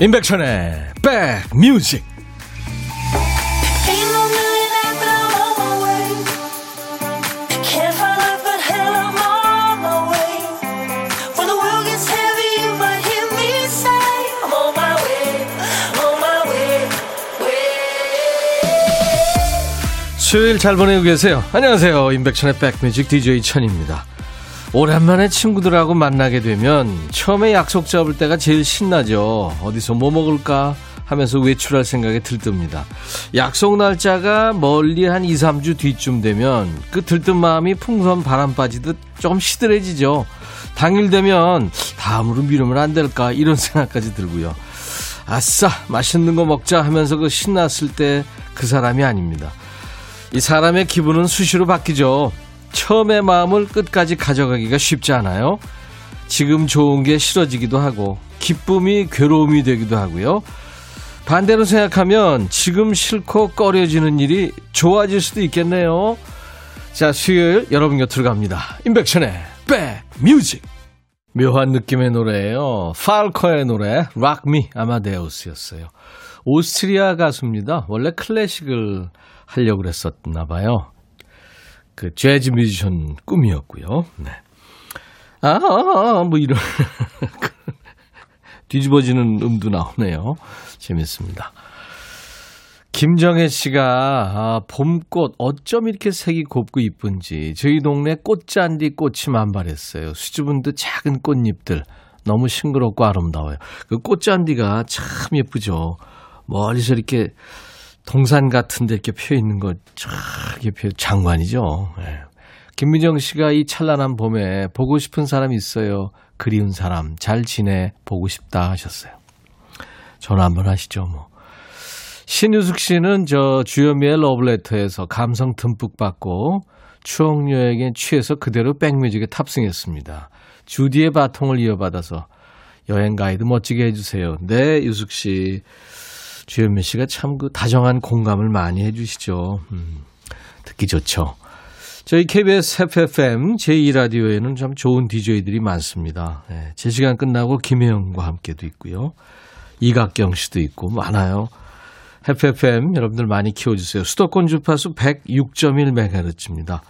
임백천의 백뮤직 수요일 잘 보내고 계세요. 안녕하세요. 임백천의 백뮤직 DJ 천입니다. 오랜만에 친구들하고 만나게 되면 처음에 약속 잡을 때가 제일 신나죠. 어디서 뭐 먹을까 하면서 외출할 생각에 들뜹니다. 약속 날짜가 멀리 한 2, 3주 뒤쯤 되면 그 들뜬 마음이 풍선 바람 빠지듯 조금 시들해지죠. 당일 되면 다음으로 미루면 안 될까 이런 생각까지 들고요. 아싸 맛있는 거 먹자 하면서 그 신났을 때 그 사람이 아닙니다. 이 사람의 기분은 수시로 바뀌죠. 처음의 마음을 끝까지 가져가기가 쉽지 않아요. 지금 좋은 게 싫어지기도 하고 기쁨이 괴로움이 되기도 하고요. 반대로 생각하면 지금 싫고 꺼려지는 일이 좋아질 수도 있겠네요. 자, 수요일 여러분 곁으로 갑니다. 임백천의 백뮤직. 묘한 느낌의 노래예요. 팔커의 노래 Rock Me 아마데우스였어요. 오스트리아 가수입니다. 원래 클래식을 하려고 그랬었나 봐요. 그 재즈 뮤지션 꿈이었고요. 네. 아, 뭐 이런 뒤집어지는 음도 나오네요. 재밌습니다. 김정혜 씨가 아, 봄꽃 어쩜 이렇게 색이 곱고 이쁜지 저희 동네 꽃잔디 꽃이 만발했어요. 수줍은 듯 작은 꽃잎들 너무 싱그럽고 아름다워요. 그 꽃잔디가 참 예쁘죠. 멀리서 이렇게 동산 같은 데 이렇게 펴 있는 거, 쫙, 이렇게 펴, 장관이죠. 네. 김민정 씨가 이 찬란한 봄에 보고 싶은 사람 있어요. 그리운 사람, 잘 지내, 보고 싶다 하셨어요. 전화 한번 하시죠, 뭐. 신유숙 씨는 저 주현미의 러브레터에서 감성 듬뿍 받고 추억 여행에 취해서 그대로 백뮤직에 탑승했습니다. 주디의 바통을 이어받아서 여행 가이드 멋지게 해주세요. 네, 유숙 씨. 주현미 씨가 참 그 다정한 공감을 많이 해주시죠. 음, 듣기 좋죠. 저희 KBS FFM 제2라디오에는 참 좋은 DJ들이 많습니다. 네, 제 시간 끝나고 김혜영과 함께도 있고요. 이각경 씨도 있고 많아요. FFM 여러분들 많이 키워주세요. 수도권 주파수 106.1MHz입니다.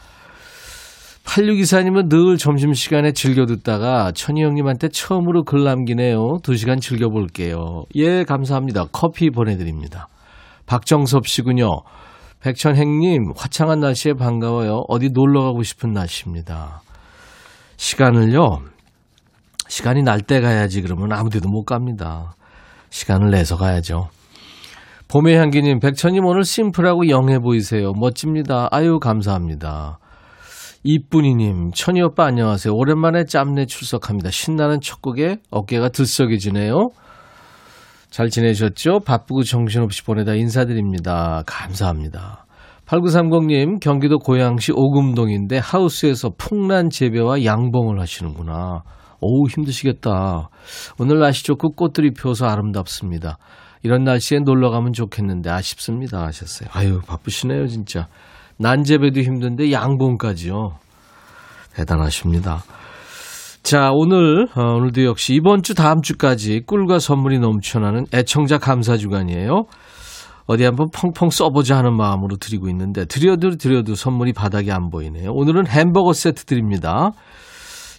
8624님은 늘 점심시간에 즐겨 듣다가 천희 형님한테 처음으로 글 남기네요. 2시간 즐겨볼게요. 예, 감사합니다. 커피 보내드립니다. 박정섭 씨군요. 백천행님, 화창한 날씨에 반가워요. 어디 놀러 가고 싶은 날씨입니다. 시간을요, 시간이 날 때 가야지 그러면 아무 데도 못 갑니다. 시간을 내서 가야죠. 봄의 향기님, 백천님 오늘 심플하고 영해 보이세요. 멋집니다. 아유, 감사합니다. 이쁜이님, 천희 오빠 안녕하세요. 오랜만에 짬내 출석합니다. 신나는 첫 곡에 어깨가 들썩여지네요. 잘 지내셨죠? 바쁘고 정신없이 보내다 인사드립니다. 감사합니다. 8930님, 경기도 고양시 오금동인데 하우스에서 풍란 재배와 양봉을 하시는구나. 오우, 힘드시겠다. 오늘 날씨 좋고 꽃들이 피어서 아름답습니다. 이런 날씨에 놀러 가면 좋겠는데 아쉽습니다. 하셨어요. 아유, 바쁘시네요, 진짜. 난제배도 힘든데 양봉까지요. 대단하십니다. 자, 오늘, 어, 오늘도 역시 이번 주 다음 주까지 꿀과 선물이 넘쳐나는 애청자 감사 주간이에요. 어디 한번 펑펑 써보자 하는 마음으로 드리고 있는데, 드려도 드려도 선물이 바닥이 안 보이네요. 오늘은 햄버거 세트 드립니다.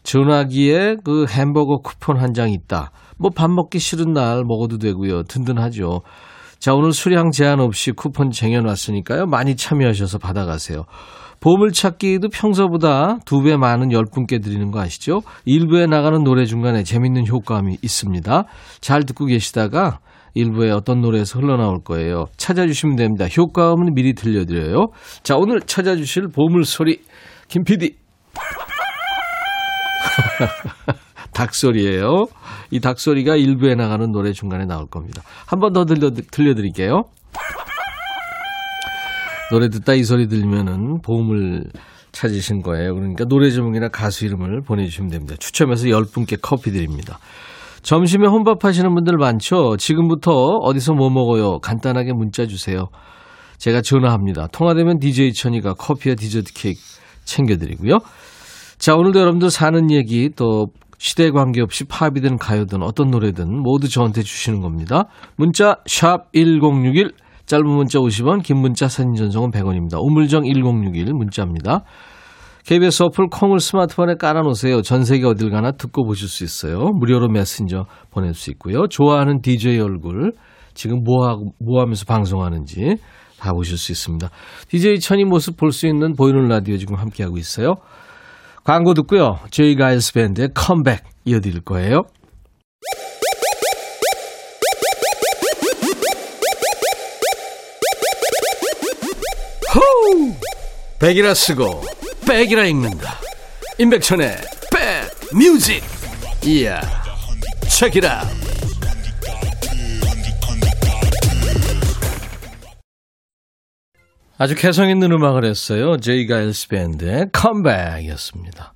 전화기에 그 햄버거 쿠폰 한 장 있다. 뭐 밥 먹기 싫은 날 먹어도 되고요. 든든하죠. 자, 오늘 수량 제한 없이 쿠폰 쟁여놨으니까요. 많이 참여하셔서 받아가세요. 보물찾기도 평소보다 두 배 많은 10분께 드리는 거 아시죠? 일부에 나가는 노래 중간에 재밌는 효과음이 있습니다. 잘 듣고 계시다가 일부에 어떤 노래에서 흘러나올 거예요. 찾아주시면 됩니다. 효과음은 미리 들려드려요. 자, 오늘 찾아주실 보물소리, 김 PD. 닭소리예요. 이 닭소리가 일부에 나가는 노래 중간에 나올 겁니다. 한 번 더 들려, 들려드릴게요. 노래 듣다 이 소리 들리면은 보험을 찾으신 거예요. 그러니까 노래 제목이나 가수 이름을 보내주시면 됩니다. 추첨해서 10분께 커피 드립니다. 점심에 혼밥 하시는 분들 많죠? 지금부터 어디서 뭐 먹어요? 간단하게 문자 주세요. 제가 전화합니다. 통화되면 DJ 천이가 커피와 디저트 케이크 챙겨드리고요. 자, 오늘도 여러분들 사는 얘기 또 시대 관계없이 팝이든 가요든 어떤 노래든 모두 저한테 주시는 겁니다. 문자 1061, 짧은 문자 50원, 긴 문자 사진 전송은 100원입니다. 우물정 1061 문자입니다. KBS 어플 콩을 스마트폰에 깔아놓으세요. 전 세계 어딜 가나 듣고 보실 수 있어요. 무료로 메신저 보낼 수 있고요. 좋아하는 DJ 얼굴, 지금 뭐하고, 뭐 하면서 방송하는지 다 보실 수 있습니다. DJ 천이 모습 볼 수 있는 보이는 라디오 지금 함께하고 있어요. 광고 듣고요. 제이 가일스 밴드의 Come Back 이어드릴 거예요. 호우! 백이라 쓰고 백이라 읽는다. 임백천의 백 뮤직. 이야. 책이라. 아주 개성 있는 음악을 했어요. 제이 가일스 밴드의 Come Back이었습니다.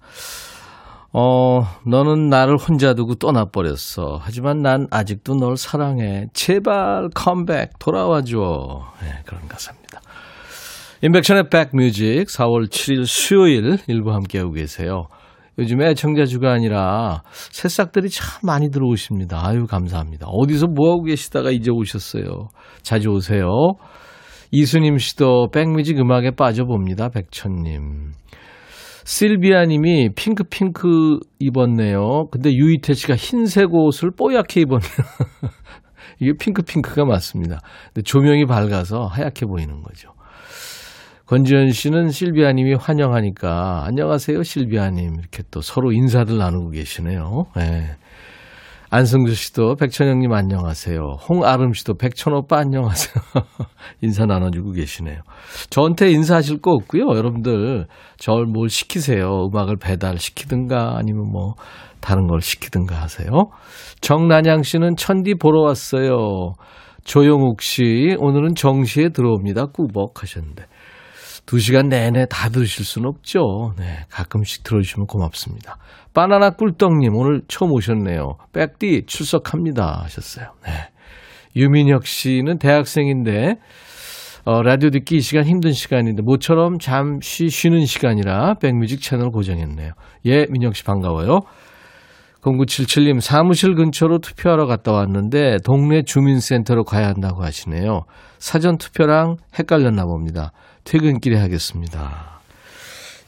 어, 너는 나를 혼자 두고 떠나버렸어. 하지만 난 아직도 널 사랑해. 제발 come back 돌아와줘. 네, 그런 가사입니다. 인백션의 백뮤직 4월 7일 수요일 일부 함께하고 계세요. 요즘에 애청자 주가 아니라 새싹들이 참 많이 들어오십니다. 아유, 감사합니다. 어디서 뭐하고 계시다가 이제 오셨어요. 자주 오세요. 이수님 씨도 백뮤직 음악에 빠져봅니다. 백천님. 실비아 님이 핑크핑크 입었네요. 근데 유이태 씨가 흰색 옷을 뽀얗게 입었네요. 이게 핑크핑크가 맞습니다. 근데 조명이 밝아서 하얗게 보이는 거죠. 권지현 씨는 실비아 님이 환영하니까 안녕하세요 실비아 님 이렇게 또 서로 인사들 나누고 계시네요. 네. 안승주 씨도 백천영님 안녕하세요. 홍아름 씨도 백천 오빠 안녕하세요. 인사 나눠주고 계시네요. 저한테 인사하실 거 없고요. 여러분들 저를 뭘 시키세요. 음악을 배달시키든가 아니면 뭐 다른 걸 시키든가 하세요. 정난양 씨는 천디 보러 왔어요. 조영욱 씨 오늘은 정시에 들어옵니다. 꾸벅 하셨는데. 두 시간 내내 다 들으실 수는 없죠. 네, 가끔씩 들어주시면 고맙습니다. 바나나 꿀떡님, 오늘 처음 오셨네요. 백디 출석합니다. 하셨어요. 네. 유민혁 씨는 대학생인데, 어, 라디오 듣기 이 시간 힘든 시간인데, 모처럼 잠시 쉬는 시간이라 백뮤직 채널 고정했네요. 예, 민혁 씨 반가워요. 0977님, 사무실 근처로 투표하러 갔다 왔는데, 동네 주민센터로 가야 한다고 하시네요. 사전 투표랑 헷갈렸나 봅니다. 퇴근길에 하겠습니다.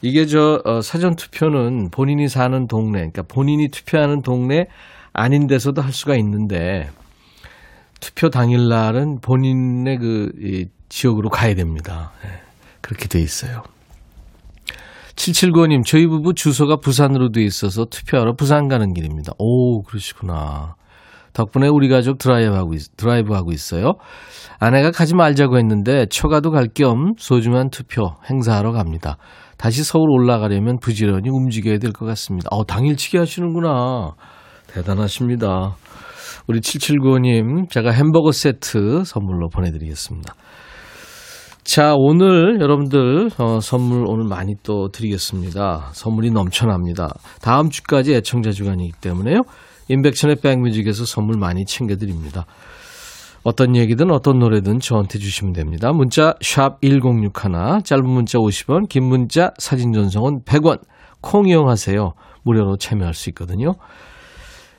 이게 저 어, 사전 투표는 본인이 사는 동네, 그러니까 본인이 투표하는 동네 아닌 데서도 할 수가 있는데 투표 당일 날은 본인의 그 지역으로 가야 됩니다. 네, 그렇게 돼 있어요. 7795님, 저희 부부 주소가 부산으로 돼 있어서 투표하러 부산 가는 길입니다. 오, 그러시구나. 덕분에 우리 가족 드라이브 하고, 있, 드라이브 하고 있어요. 아내가 가지 말자고 했는데 처가도 갈 겸 소중한 투표 행사하러 갑니다. 다시 서울 올라가려면 부지런히 움직여야 될 것 같습니다. 어, 당일치기 하시는구나. 대단하십니다. 우리 7795님, 제가 햄버거 세트 선물로 보내드리겠습니다. 자, 오늘 여러분들 어, 선물 오늘 많이 또 드리겠습니다. 선물이 넘쳐납니다. 다음 주까지 애청자 주간이기 때문에요. 인백천의 백뮤직에서 선물 많이 챙겨드립니다. 어떤 얘기든 어떤 노래든 저한테 주시면 됩니다. 문자 1061, 짧은 문자 50원, 긴 문자 사진 전송은 100원. 콩 이용하세요. 무료로 참여할 수 있거든요.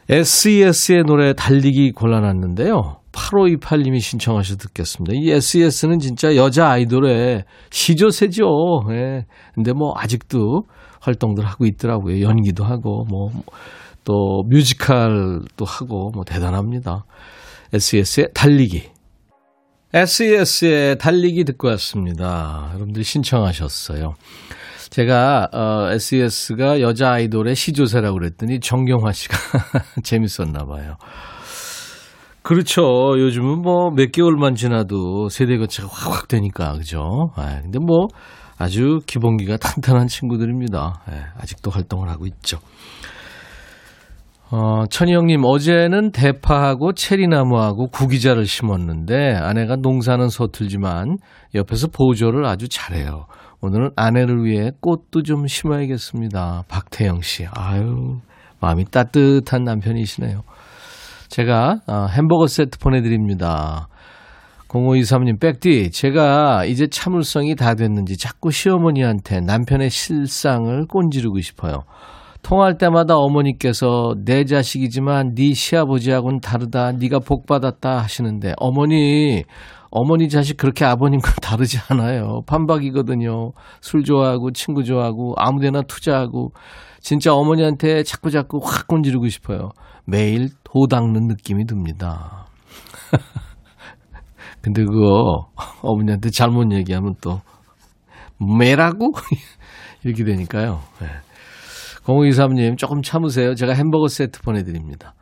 SES의 노래 달리기 골라놨는데요. 8528님이 신청하셔 듣겠습니다. 이 SES는 진짜 여자 아이돌의 시조세죠. 예. 근데 뭐 아직도 활동들 하고 있더라고요. 연기도 하고 뭐 또 뮤지컬도 하고 뭐 대단합니다. SES의 달리기. SES의 달리기 듣고 왔습니다. 여러분들이 신청하셨어요. 제가 어, SES가 여자 아이돌의 시조세라고 그랬더니 정경화 씨가 재밌었나 봐요. 그렇죠. 요즘은 뭐 몇 개월만 지나도 세대 교체가 확확 되니까 그죠. 아, 근데 뭐 아주 기본기가 탄탄한 친구들입니다. 네, 아직도 활동을 하고 있죠. 어, 천희영님, 어제는 대파하고 체리나무하고 구기자를 심었는데 아내가 농사는 서툴지만 옆에서 보조를 아주 잘해요. 오늘은 아내를 위해 꽃도 좀 심어야겠습니다. 박태영 씨, 아유, 마음이 따뜻한 남편이시네요. 제가 어, 햄버거 세트 보내드립니다. 0523님, 백디, 제가 이제 참을성이 다 됐는지 자꾸 시어머니한테 남편의 실상을 꼰지르고 싶어요. 통화할 때마다 어머니께서 내 자식이지만 네 시아버지하고는 다르다. 네가 복 받았다 하시는데 어머니 어머니 자식 그렇게 아버님과 다르지 않아요. 판박이거든요. 술 좋아하고 친구 좋아하고 아무데나 투자하고 진짜 어머니한테 자꾸 자꾸 확 건지르고 싶어요. 매일 도 닦는 느낌이 듭니다. 근데 그거 어머니한테 잘못 얘기하면 또 매라고 이렇게 되니까요. 네. 0523님 조금 참으세요. 제가 햄버거 세트 보내드립니다.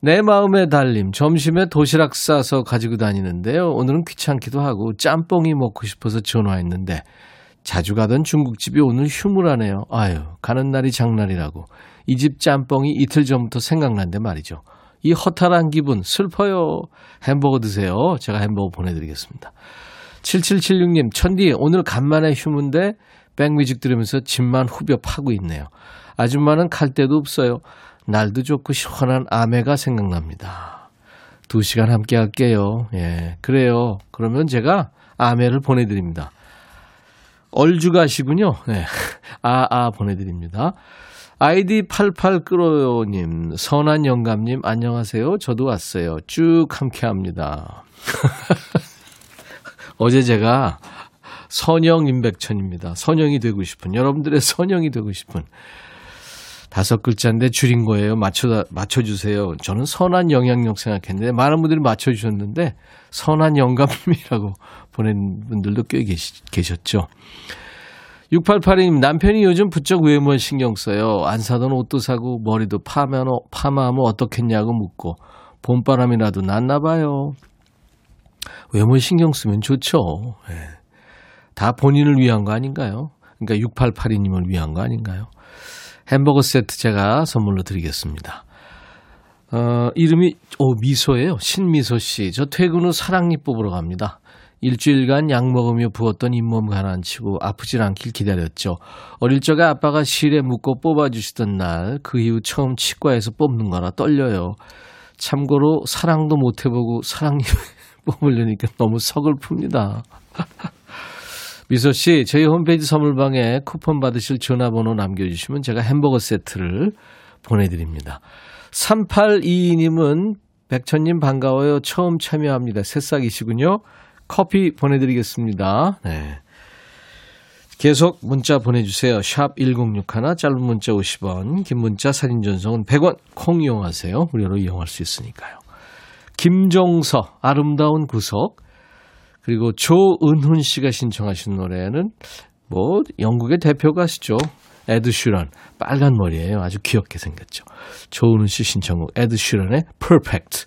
내 마음의 달림. 점심에 도시락 싸서 가지고 다니는데요. 오늘은 귀찮기도 하고 짬뽕이 먹고 싶어서 전화했는데 자주 가던 중국집이 오늘 휴무라네요. 아유, 가는 날이 장날이라고. 이 집 짬뽕이 이틀 전부터 생각난데 말이죠. 이 허탈한 기분 슬퍼요. 햄버거 드세요. 제가 햄버거 보내드리겠습니다. 7776님, 천디, 오늘 간만에 휴무인데 백뮤직 들으면서 집만 후벼 파고 있네요. 아줌마는 갈 데도 없어요. 날도 좋고 시원한 아메가 생각납니다. 두 시간 함께 할게요. 예, 그래요. 그러면 제가 아메를 보내드립니다. 얼주가시군요. 네. 아, 아, 보내드립니다. 아이디 88 끌어요님, 선한 영감님, 안녕하세요. 저도 왔어요. 쭉 함께 합니다. 어제 제가 선영 임백천입니다. 선영이 되고 싶은, 여러분들의 선영이 되고 싶은. 다섯 글자인데 줄인 거예요. 맞춰, 맞춰주세요. 저는 선한 영향력 생각했는데, 많은 분들이 맞춰주셨는데, 선한 영감이라고 보낸 분들도 꽤 계시, 계셨죠. 6882님, 남편이 요즘 부쩍 외모에 신경 써요. 안 사던 옷도 사고, 머리도 파면, 파마하면 어떻겠냐고 묻고, 봄바람이라도 났나 봐요. 외모에 신경 쓰면 좋죠. 네. 다 본인을 위한 거 아닌가요? 그러니까 6882님을 위한 거 아닌가요? 햄버거 세트 제가 선물로 드리겠습니다. 어, 이름이, 오, 미소예요. 신미소 씨. 저 퇴근 후 사랑니 뽑으러 갑니다. 일주일간 약 먹으며 부었던 잇몸 가라앉히고 아프질 않길 기다렸죠. 어릴 적에 아빠가 실에 묶고 뽑아주시던 날, 그 이후 처음 치과에서 뽑는 거라 떨려요. 참고로 사랑도 못 해보고 사랑니 뽑으려니까 너무 서글픕니다. 미소 씨, 저희 홈페이지 선물방에 쿠폰 받으실 전화번호 남겨주시면 제가 햄버거 세트를 보내드립니다. 3822님은 백천님 반가워요. 처음 참여합니다. 새싹이시군요. 커피 보내드리겠습니다. 네. 계속 문자 보내주세요. 샵 1061, 짧은 문자 50원, 긴 문자 사진 전송은 100원, 콩 이용하세요. 무료로 이용할 수 있으니까요. 김종서, 아름다운 구석, 그리고 조은훈 씨가 신청하신 노래는 뭐 영국의 대표 가수죠. 에드 슈런, 빨간 머리예요. 아주 귀엽게 생겼죠. 조은훈 씨 신청곡 에드 슈런의 Perfect.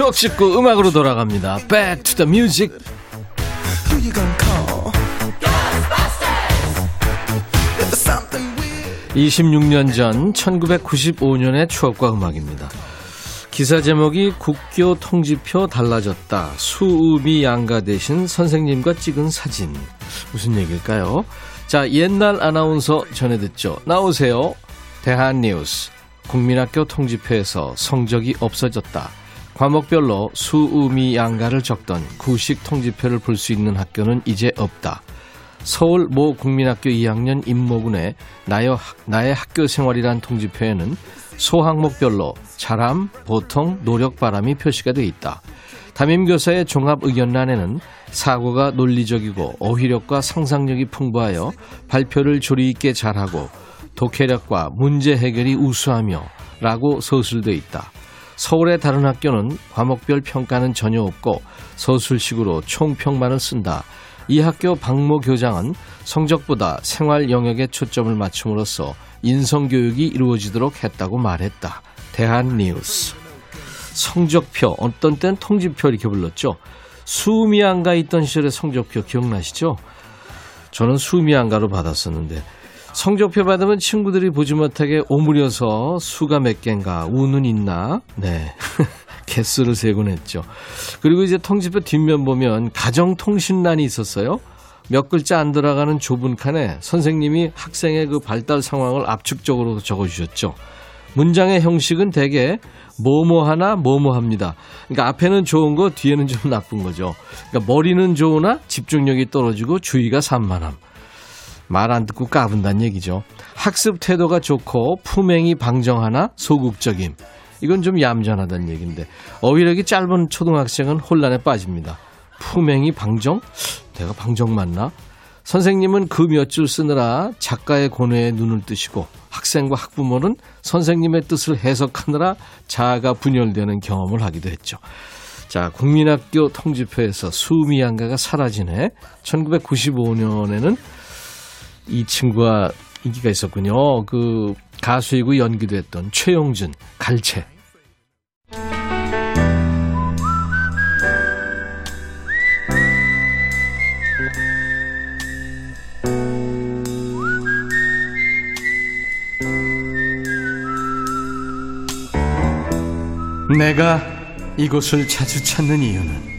추억 씻고 음악으로 돌아갑니다. Back to the music. 26년 전 1995년의 추억과 음악입니다. 기사 제목이 국교 통지표 달라졌다. 수음이 양가 대신 선생님과 찍은 사진. 무슨 얘기일까요? 자, 옛날 아나운서 전해 듣죠. 나오세요. 대한뉴스. 국민학교 통지표에서 성적이 없어졌다. 과목별로 수음이 양가를 적던 구식 통지표를 볼 수 있는 학교는 이제 없다. 서울 모 국민학교 2학년 임모군의 나의, 나의 학교 생활이란 통지표에는 소항목별로 잘함, 보통, 노력, 바람이 표시가 되어 있다. 담임교사의 종합의견란에는 사고가 논리적이고 어휘력과 상상력이 풍부하여 발표를 조리 있게 잘하고 독해력과 문제 해결이 우수하며 라고 서술돼 있다. 서울의 다른 학교는 과목별 평가는 전혀 없고 서술식으로 총평만을 쓴다. 이 학교 박모 교장은 성적보다 생활 영역에 초점을 맞춤으로써 인성교육이 이루어지도록 했다고 말했다. 대한뉴스. 성적표, 어떤 땐 통지표 이렇게 불렀죠. 수미안가 있던 시절의 성적표 기억나시죠? 저는 수미안가로 받았었는데 성적표 받으면 친구들이 보지 못하게 오므려서 수가 몇 개인가 우는 있나 네 개수를 세곤 했죠 그리고 이제 통지표 뒷면 보면 가정통신란이 있었어요 몇 글자 안 들어가는 좁은 칸에 선생님이 학생의 그 발달 상황을 압축적으로 적어주셨죠 문장의 형식은 대개 뭐뭐 하나 뭐뭐 합니다. 그러니까 앞에는 좋은 거 뒤에는 좀 나쁜 거죠. 그러니까 머리는 좋으나 집중력이 떨어지고 주의가 산만함. 말 안 듣고 까분다는 얘기죠. 학습 태도가 좋고 품행이 방정하나 소극적임. 이건 좀 얌전하다는 얘기인데 어휘력이 짧은 초등학생은 혼란에 빠집니다. 품행이 방정? 내가 방정 맞나? 선생님은 그 몇 줄 쓰느라 작가의 고뇌에 눈을 뜨시고 학생과 학부모는 선생님의 뜻을 해석하느라 자아가 분열되는 경험을 하기도 했죠. 자, 국민학교 통지표에서 수미양가가 사라지네. 1995년에는 이 친구가 인기가 있었군요. 그 가수이고 연기도 했던 최용준, 갈채. 내가 이곳을 자주 찾는 이유는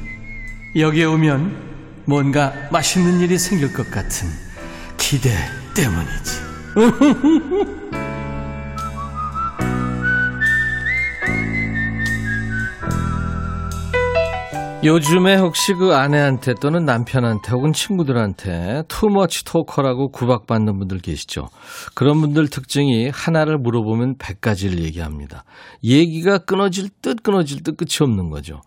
여기에 오면 뭔가 맛있는 일이 생길 것 같은 기대 때문이지. 요즘에 혹시 그 아내한테 또는 남편한테 혹은 친구들한테 투머치 토커라고 구박받는 분들 계시죠? 그런 분들 특징이 하나를 물어보면 100가지를 얘기합니다. 얘기가 끊어질 듯 끊어질 듯 끝이 없는 거죠.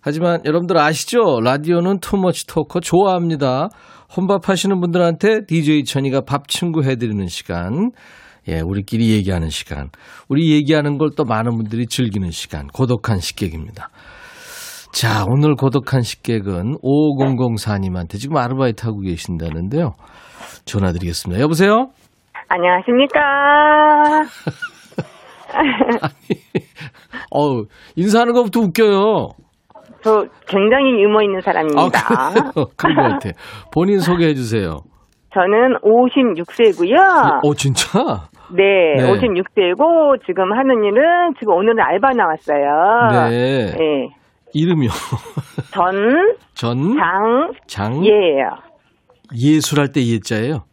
하지만 여러분들 아시죠? 라디오는 투머치 토커 좋아합니다. 혼밥 하시는 분들한테 DJ 천이가 밥 친구 해드리는 시간. 예, 우리끼리 얘기하는 시간. 우리 얘기하는 걸 또 많은 분들이 즐기는 시간. 고독한 식객입니다. 자, 오늘 고독한 식객은 5004님한테 지금 아르바이트 하고 계신다는데요. 전화 드리겠습니다. 여보세요? 안녕하십니까. 어우, 인사하는 것부터 웃겨요. 저 굉장히 유머 있는 사람입니다. 아? 그런 것 같아. 본인 소개해 주세요. 저는 56세고요. 어, 진짜? 네, 네. 56세고 지금 하는 일은 지금 오늘은 알바 나왔어요. 네. 네. 이름이요. 전, 전, 장, 장, 예예요. 예술할 때 예자예요.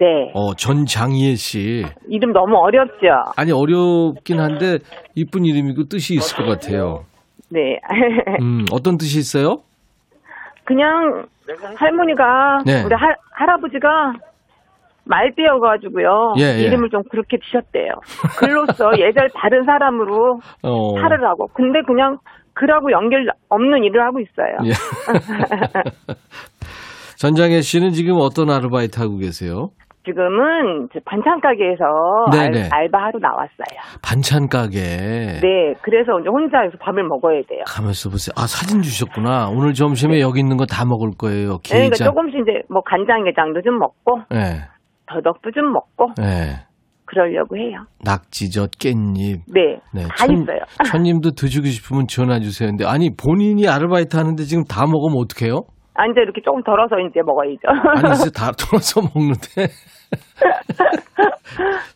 네. 어, 전장예 씨. 이름 너무 어렵죠? 아니, 어렵긴 한데, 이쁜 이름이고 뜻이 있을 것 같아요. 네. 음, 어떤 뜻이 있어요? 그냥 할머니가 네. 우리 할, 할아버지가 말띠여가지고요. 예, 예. 이름을 좀 그렇게 지셨대요. 글로써 예절 다른 사람으로 어. 살으라고. 근데 그냥 글하고 연결 없는 일을 하고 있어요. 예. 전장혜 씨는 지금 어떤 아르바이트 하고 계세요? 지금은 저 반찬 가게에서 네네. 알, 알바하러 나왔어요. 반찬 가게. 네, 그래서 이제 혼자 여기서 밥을 먹어야 돼요. 가만있어 보세요. 아, 사진 주셨구나. 오늘 점심에 여기 있는 거 다 먹을 거예요. 네, 그러니까 게장. 조금씩 이제 뭐 간장게장도 좀 먹고 네. 더덕도 좀 먹고 네. 그러려고 해요. 낙지젓, 깻잎. 네, 네. 다 있어요. 천님도 드시고 싶으면 전화 주세요. 근데 아니, 본인이 아르바이트 하는데 지금 다 먹으면 어떡해요? 아, 이제 이렇게 조금 덜어서 이제 먹어야죠. 아니, 이제 다 돌아서 먹는데.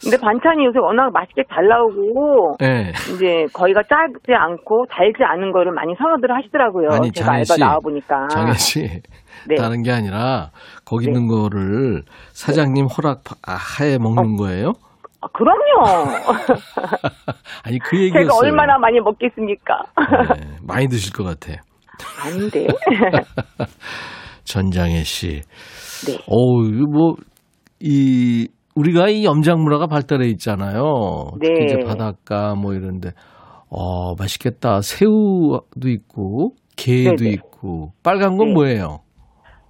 근데 반찬이 요새 워낙 맛있게 잘 나오고 네. 이제 거의가 짜지 않고 달지 않은 거를 많이 선호들 하시더라고요. 아니, 제가 알바 씨. 나와 보니까. 장혜 씨. 네. 다른 게 아니라 거기 네. 있는 거를 사장님 허락 아, 하에 먹는 거예요? 아, 그럼요. 아니 그 얘기였어요. 제가 얼마나 많이 먹겠습니까? 네, 많이 드실 것 같아요. 아닌데. 전장혜 씨. 네. 어우, 뭐, 이, 우리가 이 염장 문화가 발달해 있잖아요. 네. 이제 바닷가 뭐 이런데. 어, 맛있겠다. 새우도 있고, 게도 네네. 있고 빨간 건 네. 뭐예요?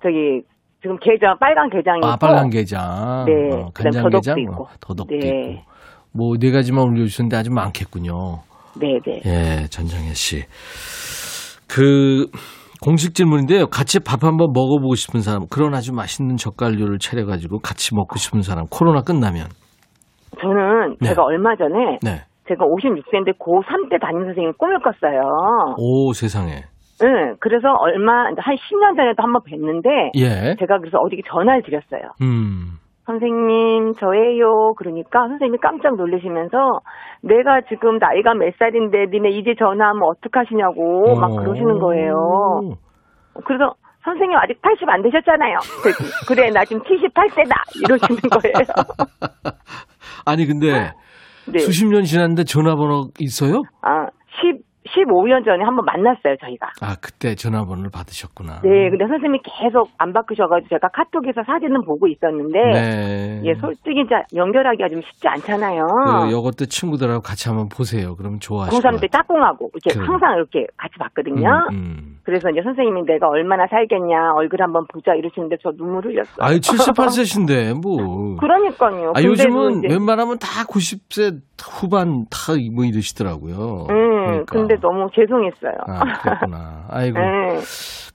저기 지금 게장 빨간 게장이 아 빨간 게장, 네, 어, 그다음에 간장 게장, 더덕도 있고. 어, 더덕도 네. 있고 뭐 네 가지만 올려주셨는데 아주 많겠군요. 네네. 예, 전정혜 씨. 그 공식 질문인데요. 같이 밥 한번 먹어보고 싶은 사람, 그런 아주 맛있는 젓갈류를 차려가지고 같이 먹고 싶은 사람, 코로나 끝나면. 저는 네. 제가 얼마 전에 네. 제가 56세인데 고3 때 담임 선생님 꿈을 꿨어요. 오, 세상에. 응, 그래서 얼마, 한 10년 전에도 한번 뵀는데, 예. 제가 그래서 어디에 전화를 드렸어요. 음. 선생님, 저예요. 그러니까 선생님이 깜짝 놀라시면서, 내가 지금 나이가 몇 살인데, 니네 이제 전화하면 어떡하시냐고, 막 오. 그러시는 거예요. 그래서, 선생님 아직 80 안 되셨잖아요. 그래, 나 지금 78세다. 이러시는 거예요. 아니, 근데 네. 수십 년 지났는데 전화번호 있어요? 아, 10, 15년 전에 한번 만났어요, 저희가. 아, 그때 전화번호를 받으셨구나. 네, 근데 선생님이 계속 안 바꾸셔가지고 제가 카톡에서 사진은 보고 있었는데, 네. 예, 솔직히 이제 연결하기가 좀 쉽지 않잖아요. 그, 요것도 친구들하고 같이 한번 보세요. 그러면 좋아하실 고3 때것 짝꿍하고 이렇게 그래. 항상 이렇게 같이 봤거든요. 같아요. 음, 음. 그래서 이제 선생님이 내가 얼마나 살겠냐, 얼굴 한번 보자 이러시는데 저 눈물 흘렸어요. 아유, 78세신데, 뭐. 그러니까요. 아, 요즘은 이제, 웬만하면 다 90세 후반 다 뭐 이러시더라고요. 음, 그러니까. 근데 너무 죄송했어요. 아, 그랬구나. 아이고. 네.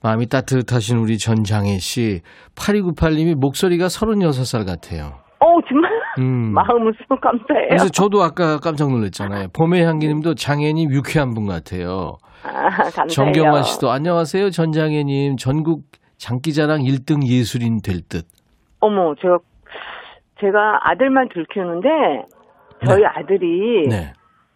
마음이 따뜻하신 우리 전장혜 씨. 8298님이 목소리가 36살 같아요. 어 정말 음. 마음은 참 감사해요. 그래서 저도 아까 깜짝 놀랐잖아요. 봄의 향기님도 장혜님 유쾌한 분 같아요. 아, 감사해요. 정경화 씨도 안녕하세요. 전장혜님. 전국 장기자랑 1등 예술인 될 듯. 어머, 제가 제가 아들만 둘 키우는데 저희 아들이 네.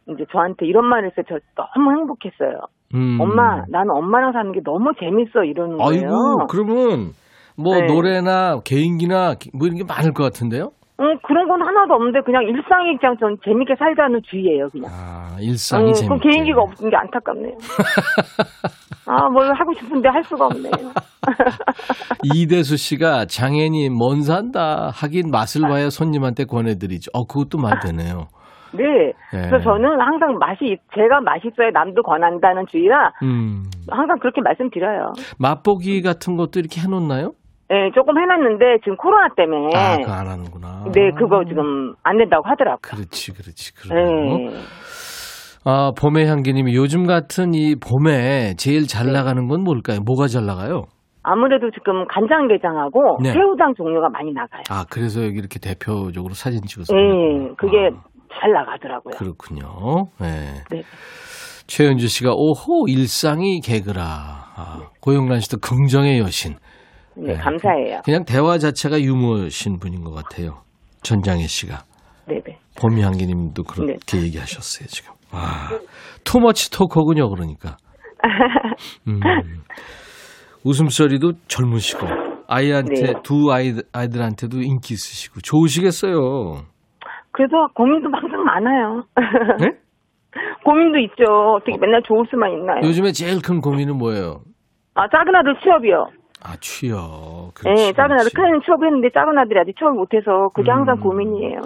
이제 저한테 이런 말을 해서 저 너무 행복했어요. 음. 엄마, 나는 엄마랑 사는 게 너무 재밌어 이러는 거예요. 아이고, 그러면 뭐 네. 노래나 개인기나 뭐 이런 게 많을 것 같은데요? 응, 그런 건 하나도 없는데 그냥 일상이 그냥 전 재밌게 살자는 주의예요, 그냥. 아, 일상이 응, 재밌게. 그럼 개인기가 없는 게 안타깝네요. 아, 뭘 하고 싶은데 할 수가 없네요. 이대수 씨가 장애님 먼 산다 하긴 맛을 봐야 손님한테 권해드리죠. 어 그것도 말 되네요. 네. 예. 그래서 저는 항상 맛이 제가 맛있어야 남도 권한다는 주의라 음 항상 그렇게 말씀드려요. 맛보기 같은 것도 이렇게 해놓나요? 네, 조금 해놨는데 지금 코로나 때문에 아 그거 안 하는구나. 네, 그거 지금 안 된다고 하더라고요. 그렇지 그렇지 그래요. 네. 아 봄의 향기님이 요즘 같은 이 봄에 제일 잘 네. 나가는 건 뭘까요? 뭐가 잘 나가요? 아무래도 지금 간장게장하고 네. 새우장 종류가 많이 나가요. 아 그래서 여기 이렇게 대표적으로 사진 찍어서. 네. 그게 아, 잘 나가더라고요. 그렇군요. 네. 네. 최현주 씨가 오호 일상이 개그라. 아, 고영란 씨도 긍정의 여신. 네, 네. 감사해요. 그냥 대화 자체가 유머신 분인 것 같아요. 전장혜 씨가. 네, 네. 봄향기 님도 그렇게 얘기하셨어요 지금. 와, 투머치 토커군요 그러니까. 음, 웃음소리도 젊으시고 아이한테 네. 두 아이 아이들한테도 인기 있으시고 좋으시겠어요. 그래서 고민도 항상 많아요. 네? 고민도 있죠. 어떻게 맨날 좋을 수만 있나요? 요즘에 제일 큰 고민은 뭐예요? 아, 작은 아들 취업이요. 아 취업. 네, 그렇지, 작은 아들 그렇지. 큰 취업을 했는데 작은 아들이 아직 취업을 못해서 그게 항상 음. 고민이에요.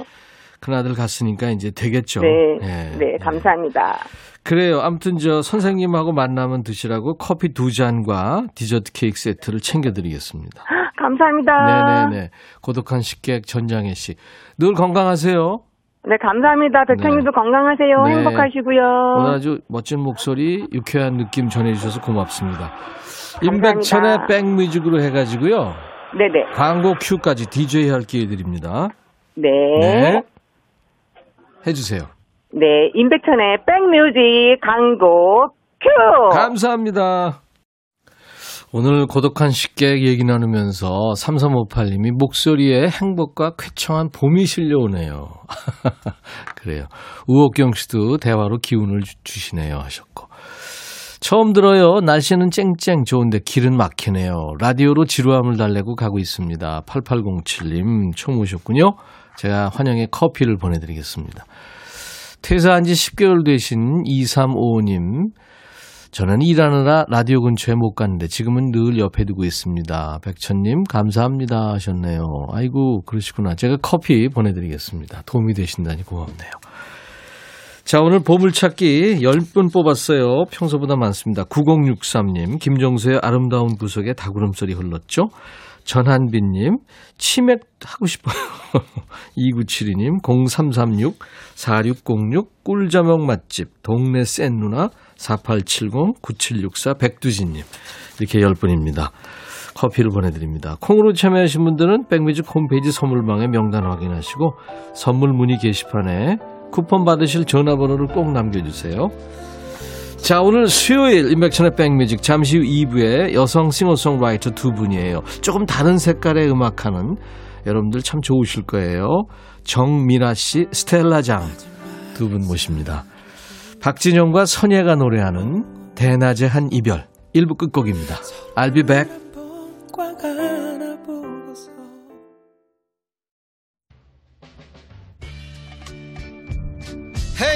큰 아들 갔으니까 이제 되겠죠. 네, 예, 네, 예. 감사합니다. 그래요. 아무튼 저 선생님하고 만나면 드시라고 커피 두 잔과 디저트 케이크 세트를 챙겨드리겠습니다. 감사합니다. 네네네. 고독한 식객 전장혜 씨. 늘 건강하세요. 네, 감사합니다. 대통령도 건강하세요. 네. 행복하시고요. 오늘 아주 멋진 목소리, 유쾌한 느낌 전해주셔서 고맙습니다. 임백천의 백뮤직으로 해가지고요. 네네. 광고 큐까지 DJ 할 기회 드립니다. 네. 네. 해주세요. 네, 임백천의 백뮤직 광고 큐! 감사합니다. 오늘 고독한 식객 얘기 나누면서 3358님이 목소리에 행복과 쾌청한 봄이 실려오네요. 그래요. 우옥경 씨도 대화로 기운을 주- 주시네요 하셨고. 처음 들어요. 날씨는 쨍쨍 좋은데 길은 막히네요. 라디오로 지루함을 달래고 가고 있습니다. 8807님 처음 오셨군요. 제가 환영의 커피를 보내드리겠습니다. 퇴사한 지 10개월 되신 2355님. 저는 일하느라 라디오 근처에 못 갔는데 지금은 늘 옆에 두고 있습니다. 백천님 감사합니다 하셨네요. 아이고 그러시구나. 제가 커피 보내드리겠습니다. 도움이 되신다니 고맙네요. 자, 오늘 보물찾기 10분 뽑았어요. 평소보다 많습니다. 9063님, 김정수의 아름다운 구석에 다구름소리 흘렀죠? 전한빈님, 치맥 하고 싶어요. 2972님, 0336, 4606, 꿀자먹 맛집, 동네 센 누나, 4870, 9764, 백두진님. 이렇게 10분입니다. 커피를 보내드립니다. 콩으로 참여하신 분들은 백미즈 홈페이지 선물방에 명단 확인하시고 선물 문의 게시판에 쿠폰 받으실 전화번호를 꼭 남겨주세요. 자, 오늘 수요일 인백천의 백뮤직 잠시 후 2부에 여성 싱어송라이터 두 분이에요. 조금 다른 색깔의 음악하는 여러분들 참 좋으실 거예요. 정미라 씨, 스텔라 장 두 분 모십니다. 박진영과 선예가 노래하는 대낮의 한 이별 1부 끝곡입니다. I'll be back.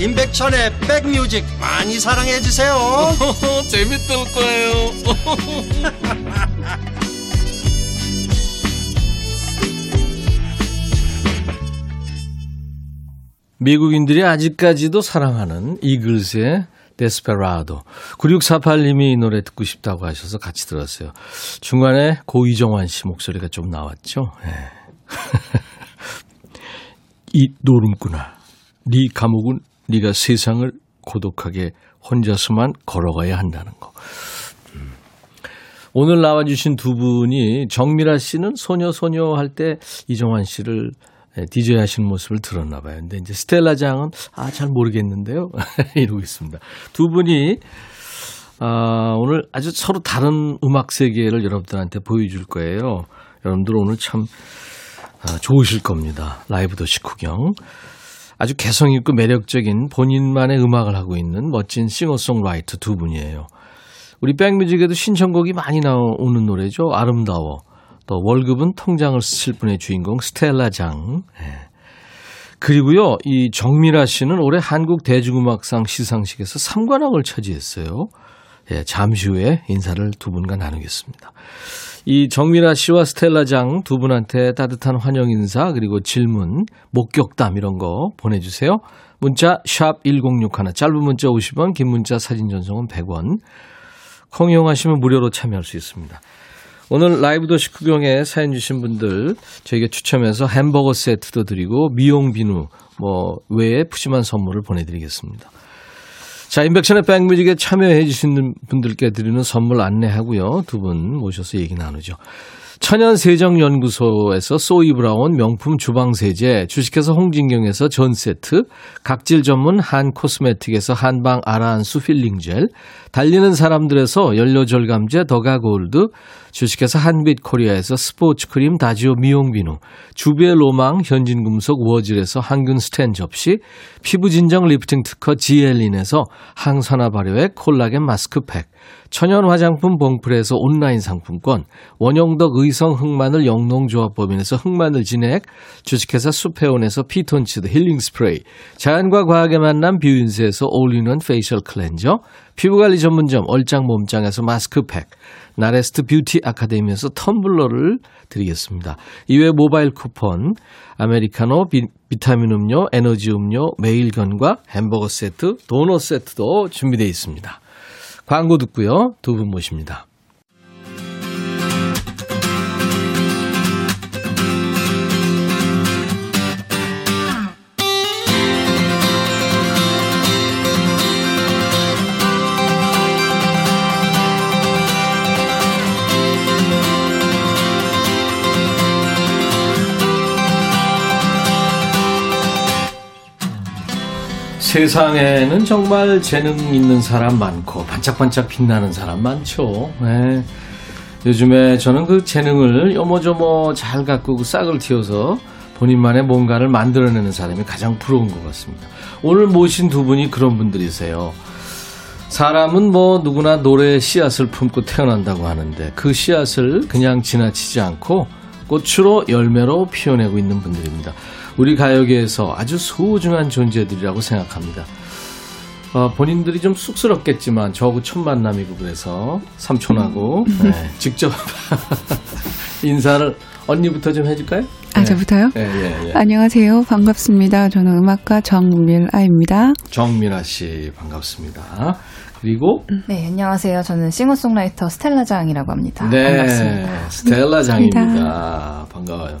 임백천의 백뮤직 많이 사랑해 주세요 재밌을 거예요 미국인들이 아직까지도 사랑하는 이글스의 데스페라도 9648님이 이 노래 듣고 싶다고 하셔서 같이 들었어요. 중간에 고이정환 씨 목소리가 좀 나왔죠. 네. 이 노름꾼아, 네 감옥은 네가 세상을 고독하게 혼자서만 걸어가야 한다는 거. 음. 오늘 나와주신 두 분이 정미라 씨는 소녀 소녀 할 때 이정환 씨를 디제이 하시는 모습을 들었나 봐요. 근데 이제 스텔라 장은 아 잘 모르겠는데요. 이러고 있습니다. 두 분이 아, 오늘 아주 서로 다른 음악 세계를 여러분들한테 보여줄 거예요. 여러분들 오늘 참 아, 좋으실 겁니다. 라이브 도시 구경. 아주 개성 있고 매력적인 본인만의 음악을 하고 있는 멋진 싱어송라이터 두 분이에요. 우리 백뮤직에도 신청곡이 많이 나오는 노래죠. 아름다워. 또 월급은 통장을 스칠 분의 주인공 스텔라 장. 예. 그리고요, 이 정미라 씨는 올해 한국 대중음악상 시상식에서 3관왕을 차지했어요. 예, 잠시 후에 인사를 두 분과 나누겠습니다. 이 정미라 씨와 스텔라 장 두 분한테 따뜻한 환영 인사 그리고 질문, 목격담 이런 거 보내주세요. 문자 샵 1061, 짧은 문자 50원, 긴 문자 사진 전송은 100원. 콩 이용하시면 무료로 참여할 수 있습니다. 오늘 라이브 도시 구경에 사연 주신 분들 저희가 추첨해서 햄버거 세트도 드리고 미용 비누 뭐 외에 푸짐한 선물을 보내드리겠습니다. 자, 인백션의 백뮤직에 참여해 주신 분들께 드리는 선물 안내하고요. 두 분 모셔서 얘기 나누죠. 천연세정연구소에서 소이브라운 명품 주방세제, 주식회사 홍진경에서 전세트, 각질 전문 한 코스메틱에서 한방 아라한수 필링젤, 달리는 사람들에서 연료절감제 더가골드, 주식회사 한빛코리아에서 스포츠크림 다지오 미용비누, 주비의 로망 현진금속 워즐에서 항균 스텐 접시, 피부진정 리프팅 특허 지엘린에서 항산화 발효의 콜라겐 마스크팩, 천연 화장품 봉프에서 온라인 상품권, 원용덕 의성 흑마늘 영농조합법인에서 흑마늘 진액, 주식회사 수페온에서 피톤치드 힐링 스프레이, 자연과 과학의 만남 뷰인스에서 올리는 페이셜 클렌저, 피부관리 전문점 얼짱 몸짱에서 마스크팩, 나레스트 뷰티 아카데미에서 텀블러를 드리겠습니다. 이외 모바일 쿠폰, 아메리카노, 비, 비타민 음료, 에너지 음료, 매일 견과 햄버거 세트, 도넛 세트도 준비되어 있습니다. 광고 듣고요. 두 분 모십니다. 세상에는 정말 재능 있는 사람 많고 반짝반짝 빛나는 사람 많죠. 네. 요즘에 저는 그 재능을 요모조모 잘 가꾸고 싹을 틔워서 본인만의 뭔가를 만들어내는 사람이 가장 부러운 것 같습니다. 오늘 모신 두 분이 그런 분들이세요. 사람은 뭐 누구나 노래의 씨앗을 품고 태어난다고 하는데 그 씨앗을 그냥 지나치지 않고 꽃으로 열매로 피워내고 있는 분들입니다. 우리 가요계에서 아주 소중한 존재들이라고 생각합니다. 어, 본인들이 좀 쑥스럽겠지만 저하고 첫 만남이고 그래서 삼촌하고 네, 직접 인사를 언니부터 좀 해줄까요? 아, 저부터요? 예, 예, 예. 안녕하세요. 반갑습니다. 저는 음악가 정밀아입니다. 정민아 씨 반갑습니다. 그리고 네, 안녕하세요. 저는 싱어송라이터 스텔라장이라고 합니다. 네, 반갑습니다. 스텔라 장입니다. 반가워요.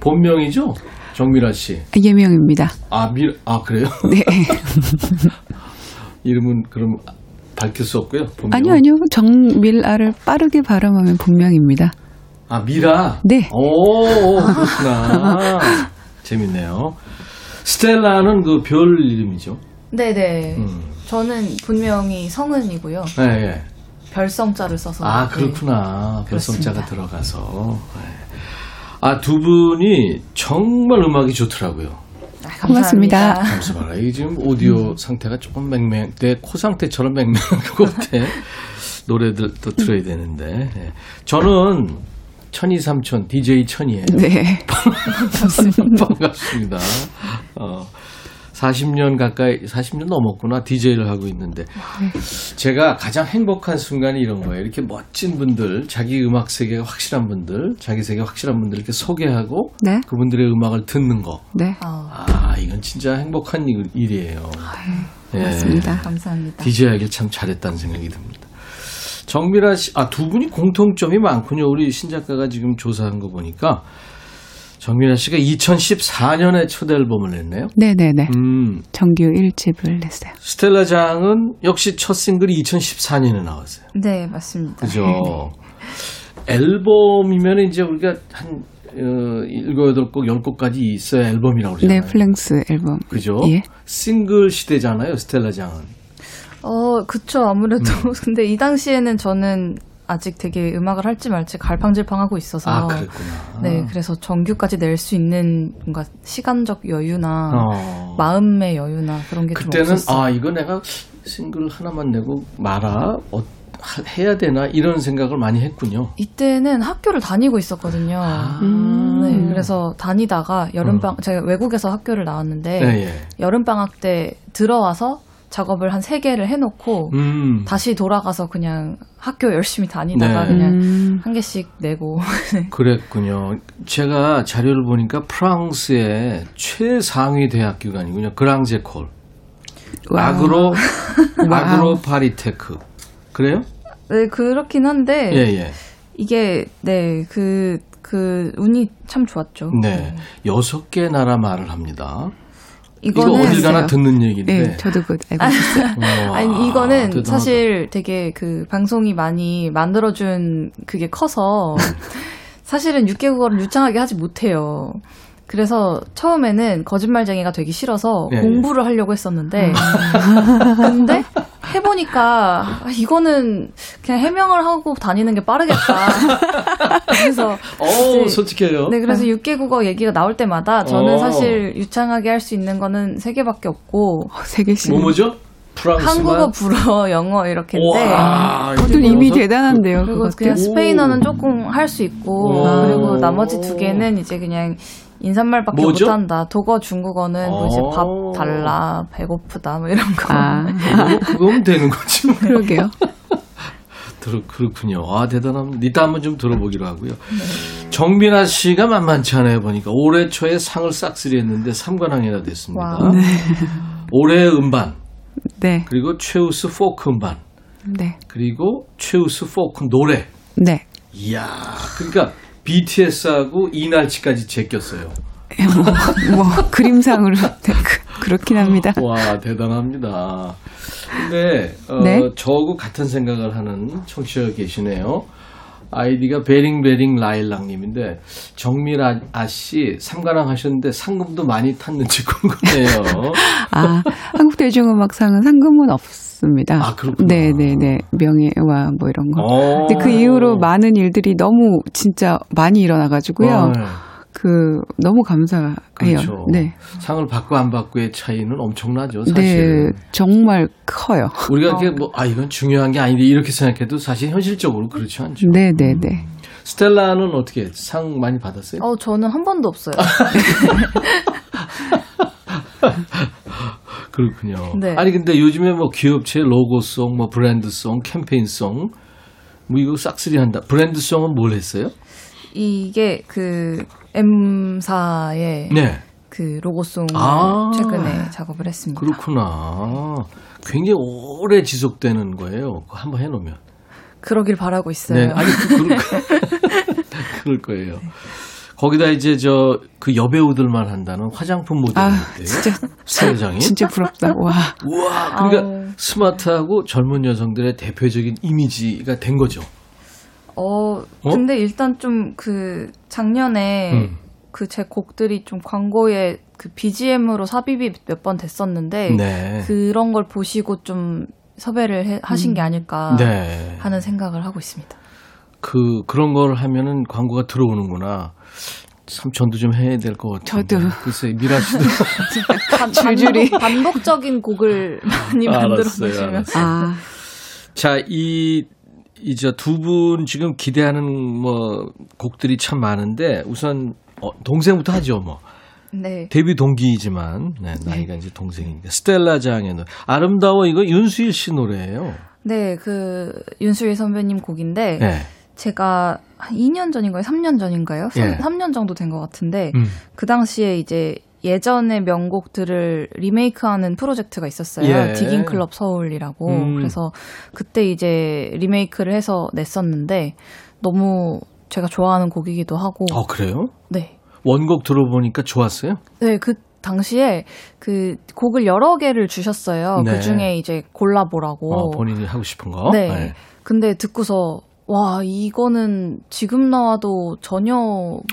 본명이죠? 정미라 씨. 예명입니다. 아, 미, 아, 그래요? 네. 이름은 그럼 밝힐 수 없고요. 본명. 아니요, 아니요. 정밀아를 빠르게 발음하면 본명입니다. 아, 미라? 네. 오, 오, 그렇구나. 재밌네요. 스텔라는 그 별 이름이죠. 네네. 음. 저는 분명히 성은이고요. 네, 예. 별성자를 써서. 아, 네. 그렇구나. 별성자가 그렇습니다. 들어가서. 네. 아, 두 분이 정말 음악이 좋더라고요. 아, 고맙습니다. 감사합니다. 잠시만요. 이 지금 오디오 상태가 조금 맹맹, 내코 상태처럼 맹맹한 것 같아. 노래들도 들어야 되는데. 예. 저는 천이 삼촌, DJ 천이에요. 네. 반갑습니다. 어, 40년 가까이, 40년 넘었구나, DJ를 하고 있는데. 제가 가장 행복한 순간이 이런 거예요. 이렇게 멋진 분들, 자기 음악 세계가 확실한 분들, 자기 세계 확실한 분들 이렇게 소개하고 네. 그분들의 음악을 듣는 거. 네. 아, 아, 이건 진짜 행복한 일- 일이에요. 예. 고맙습니다. 감사합니다. DJ 하길 참 잘했다는 생각이 듭니다. 정미라 씨, 아, 두 분이 공통점이 많군요. 우리 신 작가가 지금 조사한 거 보니까. 정미라 씨가 2014년에 첫 앨범을 냈네요. 네네네. 음, 정규 1집을 냈어요. 스텔라 장은 역시 첫 싱글이 2014년에 나왔어요. 네, 맞습니다. 그죠? 앨범이면 이제 우리가 한, 어, 일곱, 여덟 곡, 열 곡까지 있어야 앨범이라고 그러잖아요. 네, full-length 앨범. 그죠? 예. 싱글 시대잖아요, 스텔라 장은. 어, 그쵸. 아무래도. 음. 근데 이 당시에는 저는 아직 되게 음악을 할지 말지 갈팡질팡하고 있어서. 아. 네, 그래서 정규까지 낼 수 있는 뭔가 시간적 여유나 어. 마음의 여유나 그런 게좀 그때는 없었어요. 아 이거 내가 싱글 하나만 내고 말아 어, 하- 해야 되나 이런 생각을 많이 했군요. 이때는 학교를 다니고 있었거든요. 아, 음. 네, 그래서 다니다가 여름방 제가 외국에서 학교를 나왔는데 네, 예. 여름방학 때 들어와서 작업을 한 세 개를 해놓고 음, 다시 돌아가서 그냥 학교 열심히 다니다가 네. 그냥 음, 한 개씩 내고 그랬군요. 제가 자료를 보니까 프랑스의 최상위 대학교관이군요. 그랑제콜, wow. Agro. AgroParisTech. 그래요? 네 그렇긴 한데 예, 예. 이게 네그그 운이 참 좋았죠. 네. 여섯 개 나라 말을 합니다. 이거는 이거 어딜 가나. 듣는 얘기인데. 네, 저도 그 알고 있었어요. 어, 아니 아, 이거는 대단하다. 사실 되게 그 방송이 많이 만들어준 그게 커서 사실은 6개 국어를 유창하게 하지 못해요. 그래서 처음에는 거짓말쟁이가 되기 싫어서 예, 예. 공부를 하려고 했었는데 근데 해보니까 아, 이거는 그냥 해명을 하고 다니는 게 빠르겠다. 그래서 어, 이제- 솔직해요. 네, 그래서 6개 국어 얘기가 나올 때마다 저는 어. 사실 유창하게 할 수 있는 거는 3개밖에 없고 어, 세 개씩. 뭐 뭐죠? 프랑스만. 한국어, 불어, 영어 이렇게인데 와, 그것도 이미 대단한데요. 그리고 그것도. 그냥 스페인어는 조금 할 수 있고 오. 그리고 나머지 두 개는 이제 그냥 인사말밖에 뭐죠? 못한다. 독어, 중국어는 뭐 이제 밥 오. 달라, 배고프다 뭐 이런 거. 아, 그거, 그거면 되는 거지. 그러게요. 들어, 그렇군요. 아, 대단합니다. 이따 한번 좀 들어보기로 하고요. 정밀아 씨가 만만치 않아요, 보니까. 올해 초에 상을 싹쓸이 했는데 3관왕이나 됐습니다. wow. 올해 음반, 네, 그리고 최우수 포크 음반, 네, 그리고 최우수 포크 노래. 네. 이야, 그러니까 BTS하고 이날치까지 제꼈어요. 뭐, 뭐 그림상으로 네, 그, 그렇긴 합니다. 와, 대단합니다. 근데, 어, 네? 저하고 같은 생각을 하는 청취자가 계시네요. 아이디가 베링베링 라일락님인데, 정밀아 씨, 3관왕 하셨는데 상금도 많이 탔는지 궁금해요. 아, 한국 대중음악상은 상금은 없습니다. 아, 그렇구나. 네, 네, 네. 명예와 뭐 이런 거. 어. 근데 그 이후로 많은 일들이 너무 진짜 많이 일어나가지고요. 어, 네. 그 너무 감사해요. 그렇죠. 네. 상을 받고 안 받고의 차이는 엄청나죠, 네, 사실. 정말 커요. 우리가 이렇게 뭐, 아, 이건 중요한 게 아닌데 이렇게 생각해도 사실 현실적으로 그렇지 않죠. 네, 네, 네. 스텔라는 어떻게 상 많이 받았어요? 어, 저는 한 번도 없어요. 그렇군요. 네. 아니 근데 요즘에 뭐 기업체 로고송, 뭐 브랜드송, 캠페인송 뭐 이거 싹쓸이 한다. 브랜드송은 뭘 했어요? 이게 그 M사의 네. 그 로고송을 아. 최근에 작업을 했습니다. 그렇구나. 굉장히 오래 지속되는 거예요. 그거 한번 해놓으면. 그러길 바라고 있어요. 네, 아니 그, 그럴, 그럴 거예요. 거기다 이제 저 그 여배우들만 한다는 화장품 모델 아, 때 진짜 스타일장이 진짜 부럽다. 와. 우와 그러니까 아우. 스마트하고 젊은 여성들의 대표적인 이미지가 된 거죠. 어, 근데 일단 좀 그 작년에 음. 그제 곡들이 좀 광고에 그 BGM으로 삽입이 몇 번 됐었는데 네. 그런 걸 보시고 좀 섭외를 해- 하신 게 아닐까 네. 하는 생각을 하고 있습니다. 그 그런 걸 하면은 광고가 들어오는구나. 참 전도 좀 해야 될 것 같아요. 저도. 글쎄 미라 씨도 반, 줄줄이. 반복, 반복적인 곡을 많이 만들어 알았어요, 보시면 알았어요. 아, 자, 이, 이제 두 분 지금 기대하는 뭐 곡들이 참 많은데 우선 어, 동생부터 하죠, 뭐. 네. 데뷔 동기이지만 네, 나이가 이제 동생이니까 스텔라 장의 노래 아름다워 이거 윤수일 씨 노래예요. 네, 그 윤수일 선배님 곡인데 네. 제가 한 2년 전인가요? 3년 전인가요? 예. 3, 년 정도 된 것 같은데 음. 그 당시에 이제 예전의 명곡들을 리메이크하는 프로젝트가 있었어요. 예. 디깅 클럽 서울이라고. 음. 그래서 그때 이제 리메이크를 해서 냈었는데 너무 제가 좋아하는 곡이기도 하고. 어 그래요? 네. 원곡 들어보니까 좋았어요. 네, 그 당시에 그 곡을 여러 개를 주셨어요. 네. 그 중에 이제 골라보라고. 어, 본인이 하고 싶은 거. 네. 근데 듣고서 와 이거는 지금 나와도 전혀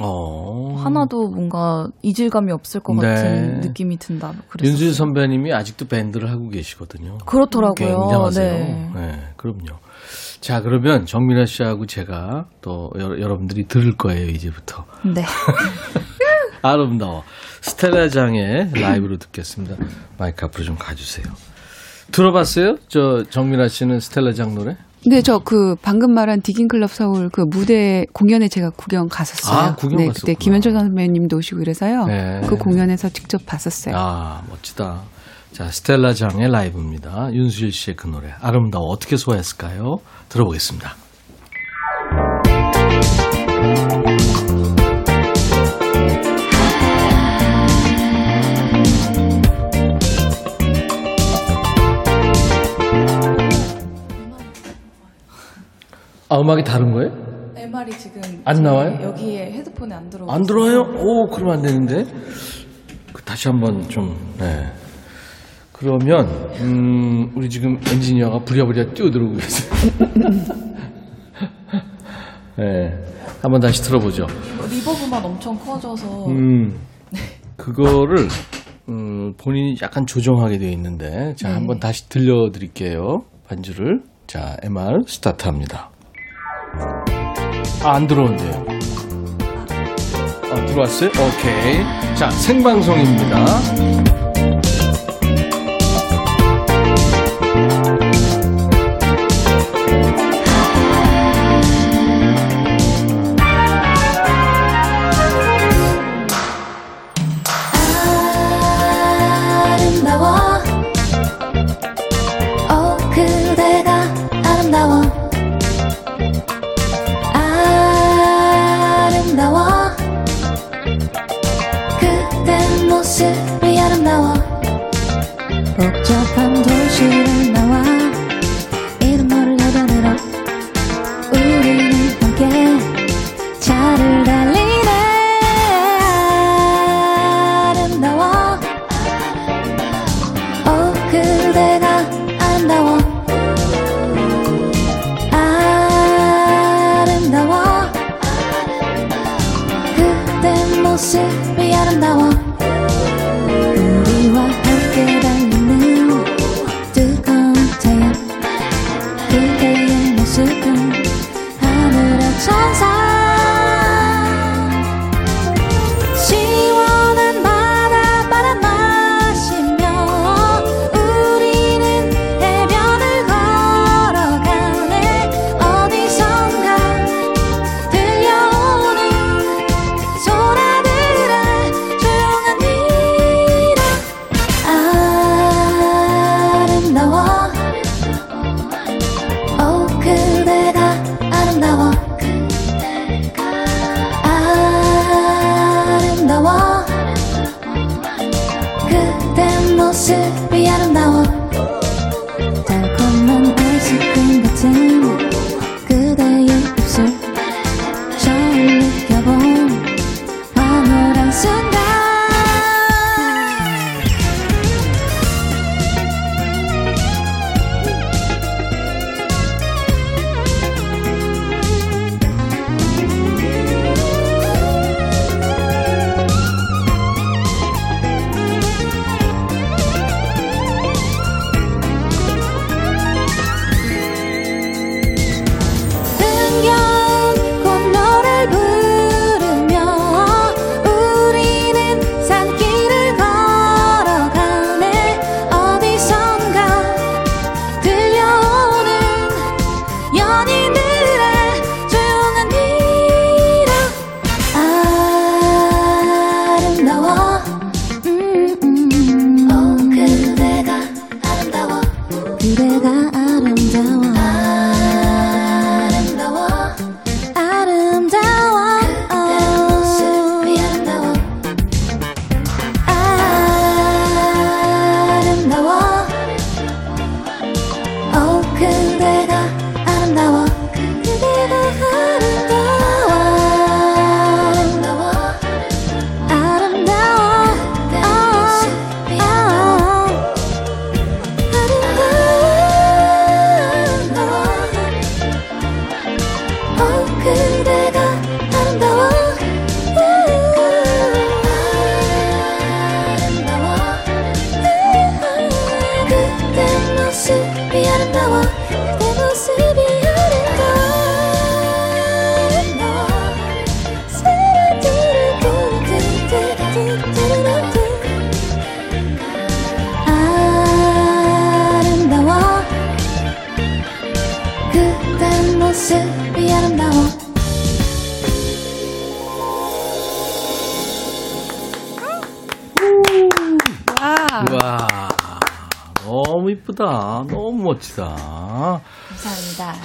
어. 하나도 뭔가 이질감이 없을 것 네. 같은 느낌이 든다. 그랬어요. 윤수일 선배님이 아직도 밴드를 하고 계시거든요. 그렇더라고요. 굉장하세요. 네. 네, 그럼요. 자, 그러면 정민아 씨하고 제가 또 여, 여러분들이 들을 거예요, 이제부터. 네. 아름다워. 스텔라 장의 라이브로 듣겠습니다. 마이크 앞으로 좀 가주세요. 들어봤어요? 저 정민아 씨는 스텔라 장 노래? 네, 저그 방금 말한 디깅 클럽 서울 그 무대 공연에 제가 구경 갔었어요. 아, 구경 네, 갔었구나. 그때 김현철 선배님도 오시고 그래서요. 네. 그 공연에서 직접 봤었어요. 아, 멋지다. 자, 스텔라 장의 라이브입니다. 윤수일 씨의 그 노래. 아름다워. 어떻게 소화했을까요? 들어보겠습니다. 아, 음악이 다른 거예요? MR이 지금 안 나와요? 여기에 헤드폰에 안 들어. 안 들어와요? 오, 그러면 안 되는데. 그 다시 한번 좀, 네. 그러면, 음, 우리 지금 엔지니어가 부랴부랴 뛰어들어오고 계세요. 네. 한번 다시 들어보죠. 리버브만 엄청 커져서 음, 그거를, 음, 본인이 약간 조정하게 되어 있는데, 자, 네. 한번 다시 들려드릴게요. 반주를. 자, MR 스타트 합니다. 아, 안 들어온대요. 어, 들어왔어요? 오케이. 자, 생방송입니다. 복잡한 도시를 나와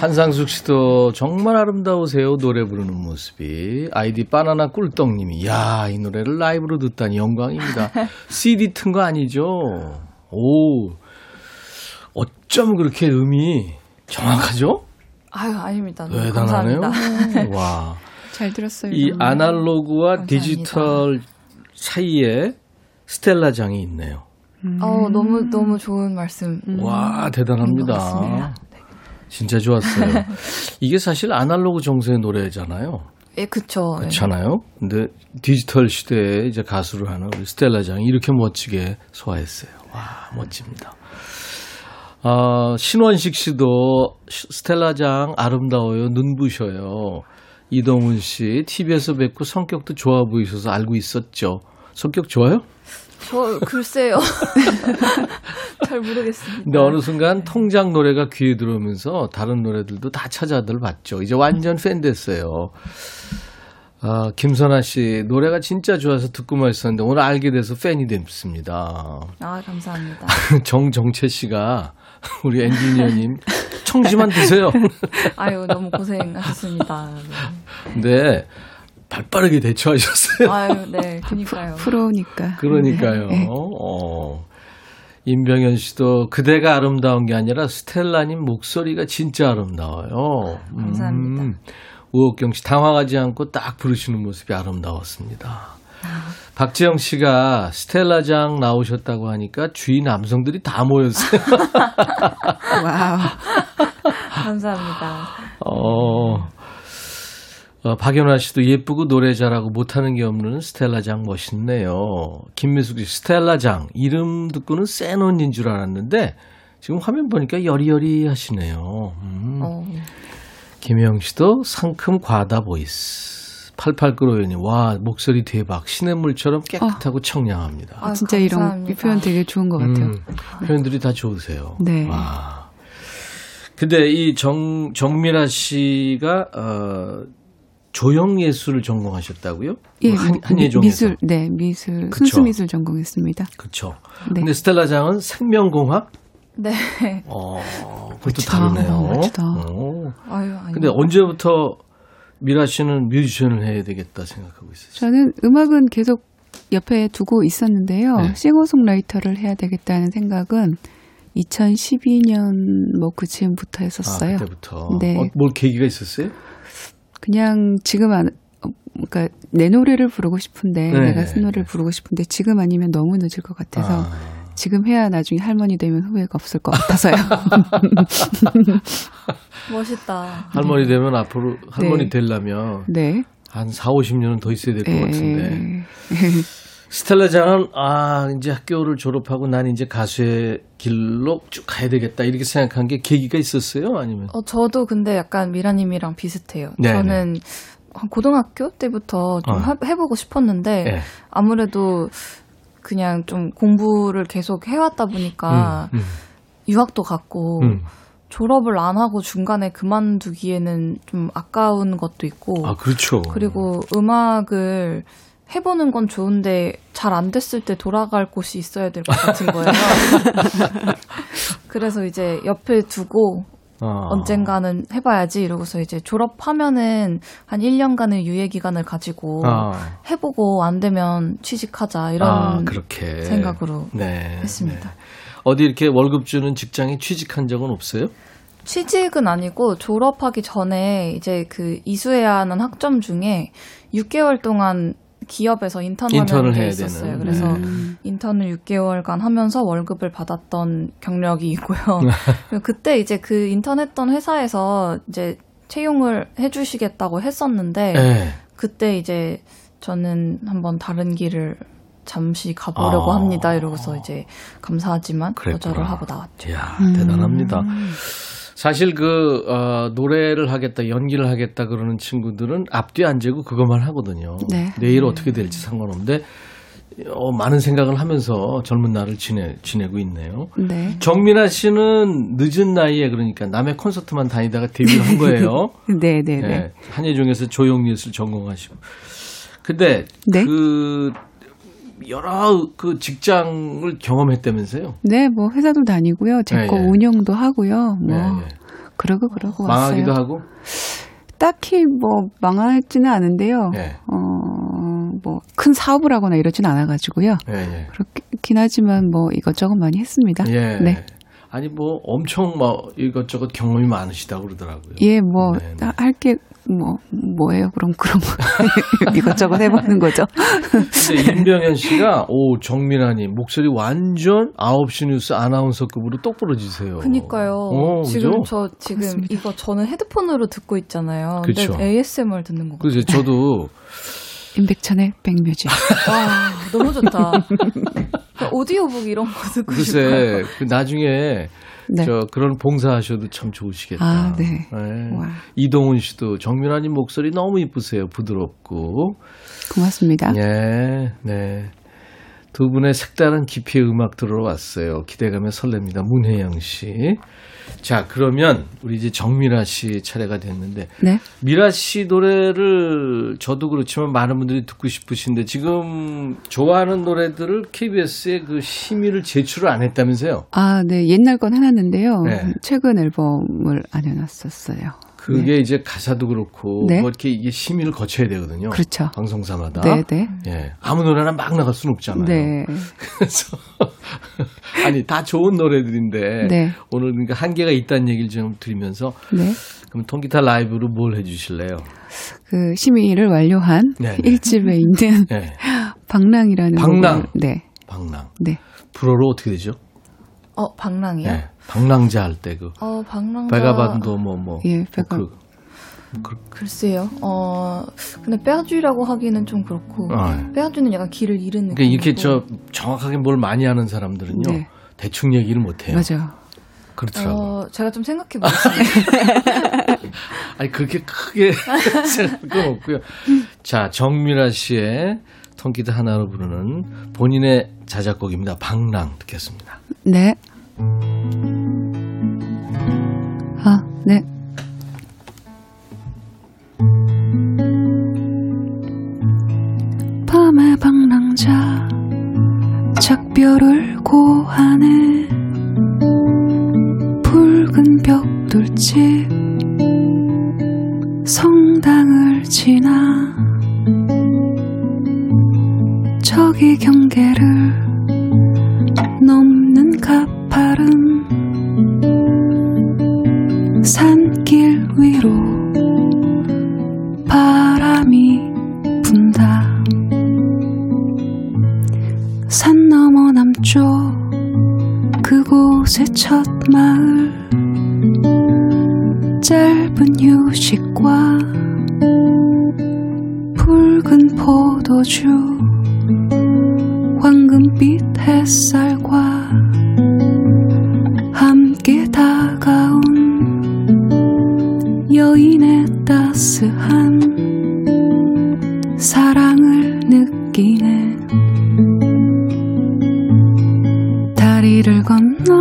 한상숙 씨도 정말 아름다우세요. 노래 부르는 모습이. 아이디 바나나 꿀떡 님이, 야, 이 노래를 라이브로 듣다니 영광입니다. CD 튼 거 아니죠? 오, 어쩜 그렇게 음이 정확하죠? 아유, 아닙니다. 대단하네요. 감사합니다. 와. 잘 들었어요. 이 아날로그와 감사합니다. 디지털 사이에 스텔라장이 있네요. 어, 너무, 너무 좋은 말씀. 와, 것 대단합니다. 진짜 좋았어요. 이게 사실 아날로그 정서의 노래잖아요. 예, 그쵸. 예. 그렇잖아요. 근데 디지털 시대에 이제 가수를 하는 우리 스텔라 장이 이렇게 멋지게 소화했어요. 와, 멋집니다. 아, 신원식 씨도 시- 스텔라 장 아름다워요. 눈부셔요. 이동훈 씨, TV에서 뵙고 성격도 좋아 보이셔서 알고 있었죠. 성격 좋아요? 저, 글쎄요. 잘 모르겠습니다. 근데 어느 순간 통장 노래가 귀에 들어오면서 다른 노래들도 다 찾아들 봤죠. 이제 완전 팬 됐어요. 아, 김선아 씨, 노래가 진짜 좋아서 듣고만 있었는데 오늘 알게 돼서 팬이 됐습니다. 아, 감사합니다. 정정채 씨가 우리 엔지니어님 청지만 드세요. 아유, 너무 고생하셨습니다. 네. 발빠르게 대처하셨어요. 아유, 네, 그니까요. 프로니까. 그러니까요. 네. 어. 임병현 씨도 그대가 아름다운 게 아니라 스텔라님 목소리가 진짜 아름다워요. 감사합니다. 음. 우옥경 씨 당황하지 않고 딱 부르시는 모습이 아름다웠습니다. 박지영 씨가 스텔라장 나오셨다고 하니까 주위 남성들이 다 모였어요. wow. 감사합니다. 어, 어, 박연화 씨도 예쁘고 노래 잘하고 못하는 게 없는 스텔라 장 멋있네요. 김미숙 씨, 스텔라 장. 이름 듣고는 센 언니인 줄 알았는데, 지금 화면 보니까 여리여리 하시네요. 음. 어, 김혜영 씨도 상큼 과다 voice. 8895년이, 와, 목소리 대박. 시냇물처럼 깨끗하고 청량합니다. 아, 진짜 이런 감사합니다. 이 표현 되게 좋은 것 같아요. 음, 표현들이 다 좋으세요. 네. 와. 근데 이 정, 정미라 씨가, 어, 조형 예술을 전공하셨다고요? 예, 한, 미- 한예종에서. 미술, 네, 미술, 그쵸. 순수 미술 전공했습니다. 그쵸. 네. 근데 스텔라 장은 생명공학? 네. 어, 그것도 멋지다. 다르네요. 멋지다. 어. 아유, 아니. 근데 언제부터 미라 씨는 뮤지션을 해야 되겠다 생각하고 있었어요? 저는 음악은 계속 옆에 두고 있었는데요. 네. 싱어송라이터를 해야 되겠다는 생각은 2012년 뭐 그쯤부터 했었어요. 아, 그때부터. 네. 어, 뭘 계기가 있었어요? 그냥 지금 안, 어, 그러니까 내 노래를 부르고 싶은데 네. 내가 쓴 노래를 부르고 싶은데 지금 아니면 너무 늦을 것 같아서 아. 지금 해야 나중에 할머니 되면 후회가 없을 것 같아서요. 멋있다. 할머니 되면 앞으로 할머니 네. 되려면 네. 한 4, 50년은 더 있어야 될것 예. 같은데. 스텔라장은 아 이제 학교를 졸업하고 난 이제 가수의 길로 쭉 가야 되겠다 이렇게 생각한 게 계기가 있었어요? 아니면? 어, 저도 근데 약간 미라님이랑 비슷해요. 네, 저는 한 고등학교 때부터 좀 어. 하- 해보고 싶었는데 네. 아무래도 그냥 좀 공부를 계속 해왔다 보니까 음, 유학도 갔고 음. 졸업을 안 하고 중간에 그만두기에는 좀 아까운 것도 있고 아 그렇죠. 그리고 음악을 해보는 건 좋은데 잘 안 됐을 때 돌아갈 곳이 있어야 될 것 같은 거예요. 그래서 이제 옆에 두고 어. 언젠가는 해봐야지 이러고서 이제 졸업하면은 한 1년간의 유예 기간을 가지고 아, 해보고 안 되면 취직하자 이런 아, 생각으로 네, 했습니다. 네. 어디 이렇게 월급 주는 직장에 취직한 적은 없어요? 취직은 아니고 졸업하기 전에 이제 그 이수해야 하는 학점 중에 6개월 동안 기업에서 인턴하는 인턴을 게 해야 있었어요. 되는. 그래서 네. 인턴을 6개월간 하면서 월급을 받았던 경력이 있고요. 그때 이제 그 인턴했던 회사에서 이제 채용을 해주시겠다고 했었는데 네. 그때 이제 저는 한번 다른 길을 잠시 가보려고 아. 합니다. 이러고서 이제 감사하지만. 거절을 하고 나왔죠. 이야, 음. 대단합니다. 사실 그 어, 노래를 하겠다, 연기를 하겠다 그러는 친구들은 앞뒤 안 재고 그것만 하거든요. 네. 내일 어떻게 될지 상관없는데 어, 많은 생각을 하면서 젊은 날을 지내 지내고 있네요. 네. 정민아 씨는 늦은 나이에 그러니까 남의 콘서트만 다니다가 데뷔를 한 거예요. 네, 네, 네. 네. 한예종에서 조형예술 전공하시고. 근데 네. 그 여러 그 직장을 경험했다면서요? 네, 뭐 회사도 다니고요. 제거 예, 예. 운영도 하고요. 뭐 네, 네. 그러고 그러고 망하기도 왔어요. 하고. 딱히 뭐 망하지는 않은데요. 네. 어, 뭐 큰 사업을 하거나 이러진 않아 가지고요. 예, 예. 그렇긴 하지만 뭐 이것저것 많이 했습니다. 예. 네. 아니 뭐 엄청 막 이것저것 경험이 많으시다고 그러더라고요. 예, 뭐 네, 네. 할게 뭐 뭐예요? 그럼 그럼 이것저것 해보는 거죠. 근데 임병현 씨가 오 정민아님 목소리 완전 9시 뉴스 아나운서급으로 똑 부러지세요. 그니까요. 어, 지금 그죠? 저 지금 그렇습니다. 이거 저는 헤드폰으로 듣고 있잖아요. 그쵸. 근데 ASMR 듣는 거 그래서 저도 임백천의 백뮤직. 와, 너무 좋다. 오디오북 이런 거 듣고 싶어요. 글쎄 그 나중에 네. 저 그런 봉사하셔도 참 좋으시겠다. 아, 네. 네. 와, 이동훈 씨도 정민아님 목소리 너무 이쁘세요. 부드럽고. 고맙습니다. 예, 네. 두 분의 색다른 깊이의 음악 들어왔어요. 기대감에 설렙니다. 문혜영 씨. 자, 그러면 우리 이제 정미라 씨 차례가 됐는데 네. 미라 씨 노래를 저도 그렇지만 많은 분들이 듣고 싶으신데 지금 좋아하는 노래들을 KBS에 그 심의를 제출을 안 했다면서요? 아, 네. 옛날 건 해놨는데요. 네. 최근 앨범을 안 해놨었어요. 그게 이제 가사도 그렇고 네. 뭐 이렇게 이게 심의를 거쳐야 되거든요. 그렇죠. 방송사마다. 네, 네. 예. 아무 노래나 막 나갈 수는 없잖아요. 네. 그래서 아니 다 좋은 노래들인데 네. 오늘 그러니까 한계가 있다는 얘기를 좀 드리면서 네. 그럼 통기타 라이브로 뭘 해주실래요? 그 심의를 완료한 네, 네. 일집에 있는 네, 방랑이라는 방랑. 네. 방랑. 네. 불어로 어떻게 되죠? 어, 방랑이요? 네, 방랑자 할 때 그 어, 방랑자. 베가반도 뭐 뭐 예, 베가- 그, 글쎄요. 어, 근데 빼앗주라고 하기는 좀 그렇고. 아, 예. 빼앗주는 약간 길을 잃은 느낌. 그러니까 이렇게 저 정확하게 뭘 많이 아는 사람들은요 네. 대충 얘기를 못 해요. 맞아요. 그렇더라고. 요 어, 제가 좀 생각해 보겠습니다. 아니 그렇게 크게 생각할 건 없고요. 자 정미라 씨의 통기타 하나로 부르는 본인의 자작곡입니다. 방랑 듣겠습니다. 네. 아, 네. 밤의 방랑자 작별을 고하네 붉은 벽돌집 성당을 지나 저기 경계를 넘 는 가파른 산길 위로 바람이 분다. 산 너머 남쪽 그곳의 첫 마을. 짧은 휴식과 붉은 포도주 황금빛 햇살 따스한 사랑을 느끼네. 다리를 건너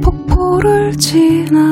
폭포를 지나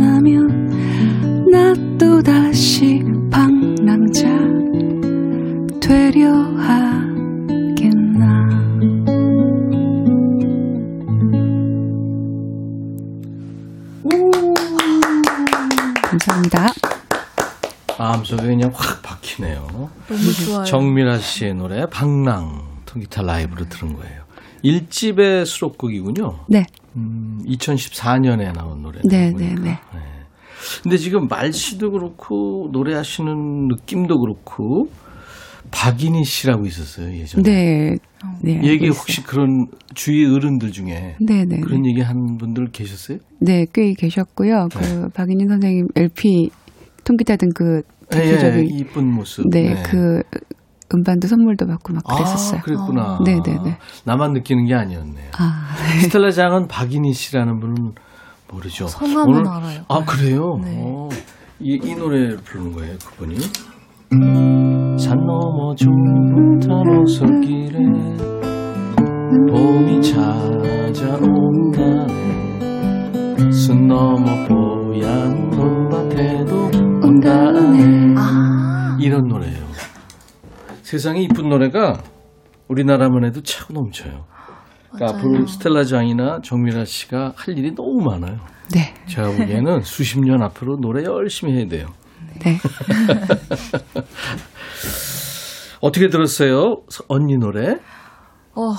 빛나면 나 또다시 방랑자 되려 하겠나 감사합니다. 마음속에 그냥 확 박히네요. 너무 좋아요. 정미라 씨의 노래 방랑 통기타 라이브로 들은 거예요. 1집의 수록곡이군요. 네, 음, 2014년에 나온 노래. 네, 네, 네. 근데 지금 말씨도 그렇고 노래하시는 느낌도 그렇고 박인희 씨라고 있었어요 예전에. 네, 네. 얘기. 혹시 그런 주위 어른들 중에 네, 네, 그런 네. 얘기 한 분들 계셨어요? 네, 꽤 계셨고요. 그 박인희 선생님 LP 통기타 등그 대표적인 예, 이쁜 모습. 네, 그 음반도 선물도 받고 막 그랬었어요. 아, 그랬구나. 네, 네, 네. 나만 느끼는 게 아니었네요. 아, 스텔라 장은 박인희 씨라는 분은 모르죠. 성함은 오늘- 알아요. 아 그래요? 네. 어, 이, 이 노래를 부르는 거예요, 그분이. 산 넘어 좁은 오솔길에 봄이 찾아온다네 순 넘어 뽀얀 논밭에도 온다네 아, 이런 노래예요. 세상에 이쁜 노래가 우리나라만 해도 차고 넘쳐요. 그러니까 앞으로 스텔라 장이나 정미라 씨가 할 일이 너무 많아요. 네, 제가 보기에는 수십 년 앞으로 노래 열심히 해야 돼요. 네. 어떻게 들었어요? 서- 언니 노래? 어,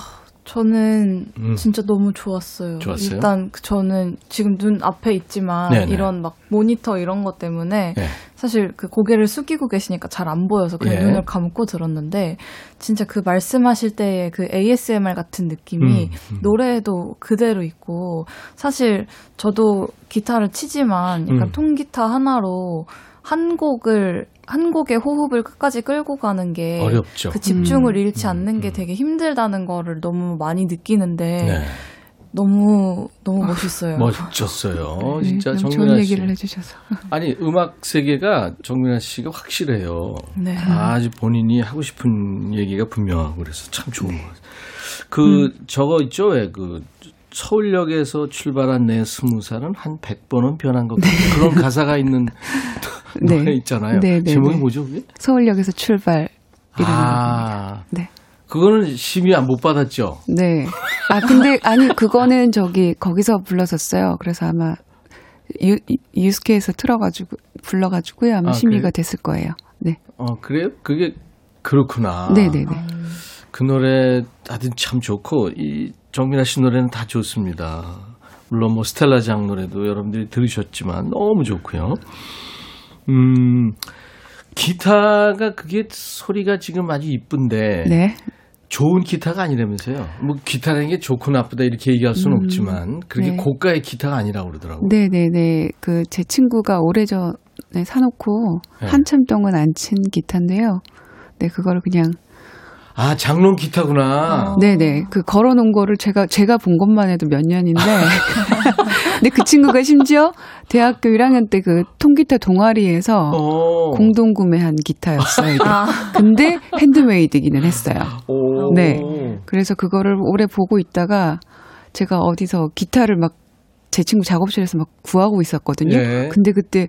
저는 음. 진짜 너무 좋았어요. 좋았어요? 일단 그 저는 지금 눈 앞에 있지만 네네. 이런 막 모니터 이런 것 때문에 네. 사실 그 고개를 숙이고 계시니까 잘 안 보여서 그냥 예. 눈을 감고 들었는데 진짜 그 말씀하실 때의 그 ASMR 같은 느낌이 음, 음. 노래에도 그대로 있고 사실 저도 기타를 치지만 약간 음. 통기타 하나로 한 곡을 한 곡의 호흡을 끝까지 끌고 가는 게 어렵죠. 그 집중을 음. 잃지 않는 게 되게 힘들다는 거를 너무 많이 느끼는데 네. 너무 너무 멋있어요. 멋졌어요. 진짜 네, 좋은 정민아 씨. 얘기를 해주셔서. 아니 음악 세계가 정민아 씨가 확실해요. 네. 아주 본인이 하고 싶은 얘기가 분명하고 그래서 참 좋은 것 같아요. 그 저거 있죠 왜그 서울역에서 출발한 내 스무 살은 한 100번은 변한 것 같은 그런 가사가 있는 네. 노래 있잖아요. 네, 네, 제목이 네. 뭐죠 그게? 서울역에서 출발이라는 곡입니다. 아, 네. 그거는 심의 안못 받았죠. 네. 아, 근데, 아니, 그거는 저기, 거기서 불렀었어요. 그래서 아마, 유, 유스케에서 틀어가지고, 불러가지고요. 아마 아, 심의가 그래요? 됐을 거예요. 네. 어 그래요? 그게 그렇구나. 네네네. 그 노래 하여튼 참 좋고 이 정민아 씨 노래는 다 좋습니다. 물론 뭐 스텔라 장 노래도 여러분들이 들으셨지만 너무 좋고요. 음 기타가 그게 소리가 지금 아주 이쁜데 네. 좋은 기타가 아니라면서요. 뭐 기타라는 게 좋고 나쁘다 이렇게 얘기할 수는 음, 없지만 그렇게 네. 고가의 기타가 아니라고 그러더라고요. 네 네 네. 그 제 친구가 오래전에 사놓고 네. 한참 동안 안 친 기타인데요. 네, 그거를 그냥 아 장롱 기타구나. 네네. 그 걸어놓은 거를 제가, 제가 본 것만 해도 몇 년인데. 근데 그 친구가 심지어 대학교 1학년 때 그 통기타 동아리에서 어. 공동 구매한 기타였어요. 아, 근데 핸드메이드기는 했어요. 오. 네. 그래서 그거를 오래 보고 있다가 제가 어디서 기타를 막 제 친구 작업실에서 막 구하고 있었거든요. 예. 근데 그때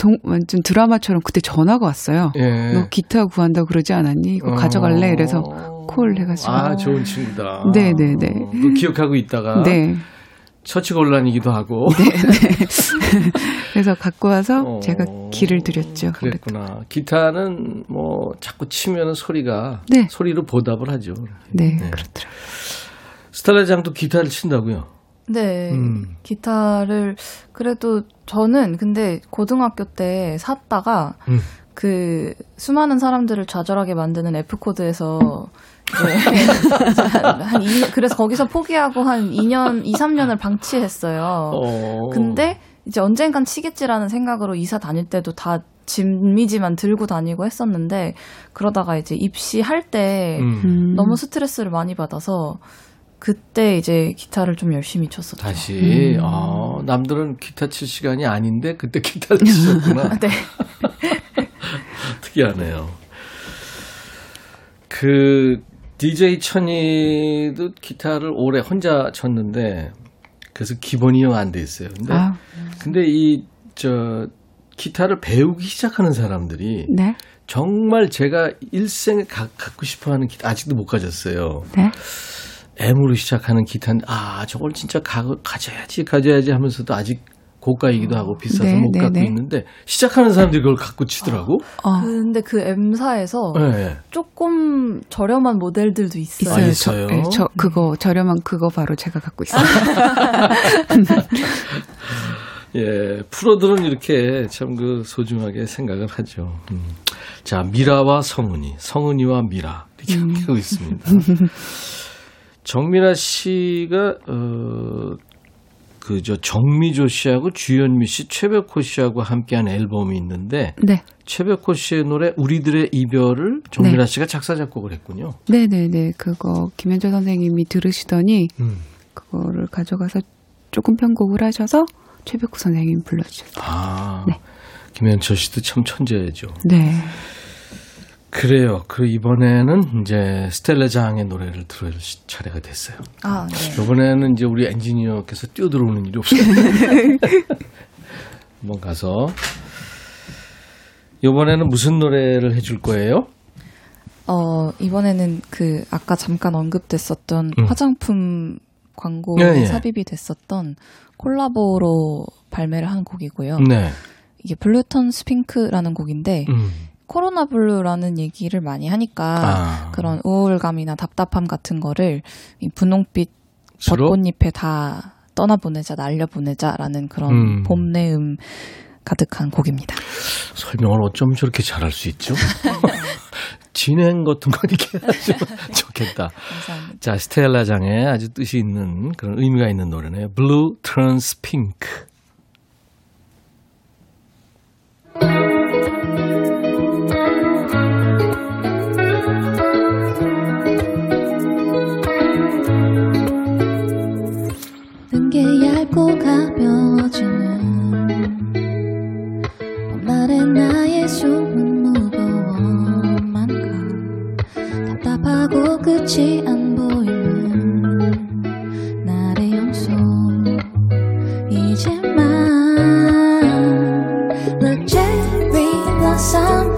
동, 완전 드라마처럼 그때 전화가 왔어요. 예. 너 기타 구한다고 그러지 않았니? 이거 가져갈래? 그래서 콜 해가지고. 아 좋은 친구다. 네네네. 어, 기억하고 있다가 네. 처치 곤란이기도 하고. 그래서 갖고 와서 어, 제가 길을 드렸죠. 그랬구나. 기타는 뭐 자꾸 치면은 소리가 네. 소리로 보답을 하죠. 네, 네. 그렇더라고요. 스텔라 장도 기타를 친다고요. 네. 음. 기타를 그래도 저는 근데 고등학교 때 샀다가 음. 그 수많은 사람들을 좌절하게 만드는 F 코드에서 한, 한 2년, 그래서 거기서 포기하고 한 2년, 2, 3년을 방치했어요. 어. 근데 이제 언젠간 치겠지라는 생각으로 이사 다닐 때도 다 짐미지만 들고 다니고 했었는데 그러다가 이제 입시할 때 음. 음. 너무 스트레스를 많이 받아서 그때 이제 기타를 좀 열심히 쳤었죠. 다시 음. 아, 남들은 기타 칠 시간이 아닌데 그때 기타를 치셨구나. 네. 특이하네요. 그 DJ 천이도 기타를 오래 혼자 쳤는데 그래서 기본이 안 돼 있어요. 근데 아, 근데 이 저 기타를 배우기 시작하는 사람들이 네. 정말 제가 일생에 가, 갖고 싶어하는 기타 아직도 못 가졌어요. 네. M으로 시작하는 기타는 아 저걸 진짜 가, 가져야지 가져야지 하면서도 아직 고가이기도 하고 비싸서 네, 못 네, 갖고 네. 있는데 시작하는 사람들이 그걸 갖고 치더라고. 어, 근데 그 M사에서 네. 조금 저렴한 모델들도 있어요. 있어요. 아, 저, 있어요? 네, 저 그거 저렴한 그거 바로 제가 갖고 있어요. 예, 프로들은 이렇게 참 그 소중하게 생각을 하죠. 음. 자, 미라와 성은이, 성은이와 미라 이렇게 음. 하고 있습니다. 정미라 씨가 어, 그저 정미조 씨하고 주현미 씨, 최백호 씨하고 함께한 앨범이 있는데 네. 최백호 씨의 노래 우리들의 이별을 정미라 네. 씨가 작사 작곡을 했군요. 네 네 네. 그거 김현조 선생님이 들으시더니 음. 그거를 가져가서 조금 편곡을 하셔서 최백호 선생님이 불러주셨어요. 아, 네. 김현철 씨도 참 천재죠. 네. 그래요. 그 이번에는 이제 스텔라장의 노래를 들을 시- 차례가 됐어요. 아, 네. 이번에는 이제 우리 엔지니어께서 뛰어들어오는 일이 없어요. 한번 가서 이번에는 무슨 노래를 해줄 거예요? 어, 이번에는 그 아까 잠깐 언급됐었던 음. 화장품 광고에 예, 예. 삽입이 됐었던 콜라보로 발매를 한 곡이고요. 네. 이게 Blue Turns Pink라는 곡인데 음. 코로나 블루라는 얘기를 많이 하니까 아. 그런 우울감이나 답답함 같은 거를 이 분홍빛? 벚꽃잎에 다 떠나보내자, 날려보내자라는 그런 음. 봄내음 가득한 곡입니다. 설명을 어쩜 저렇게 잘할 수 있죠? 진행 같은 거 이렇게 해야죠. 좋겠다. 감사합니다. 자, 스텔라 장의 아주 뜻이 있는 그런 의미가 있는 노래네요. Blue Turns Pink. 끝이 안 보이는 나의 영소. 이제만 Look cherry blossom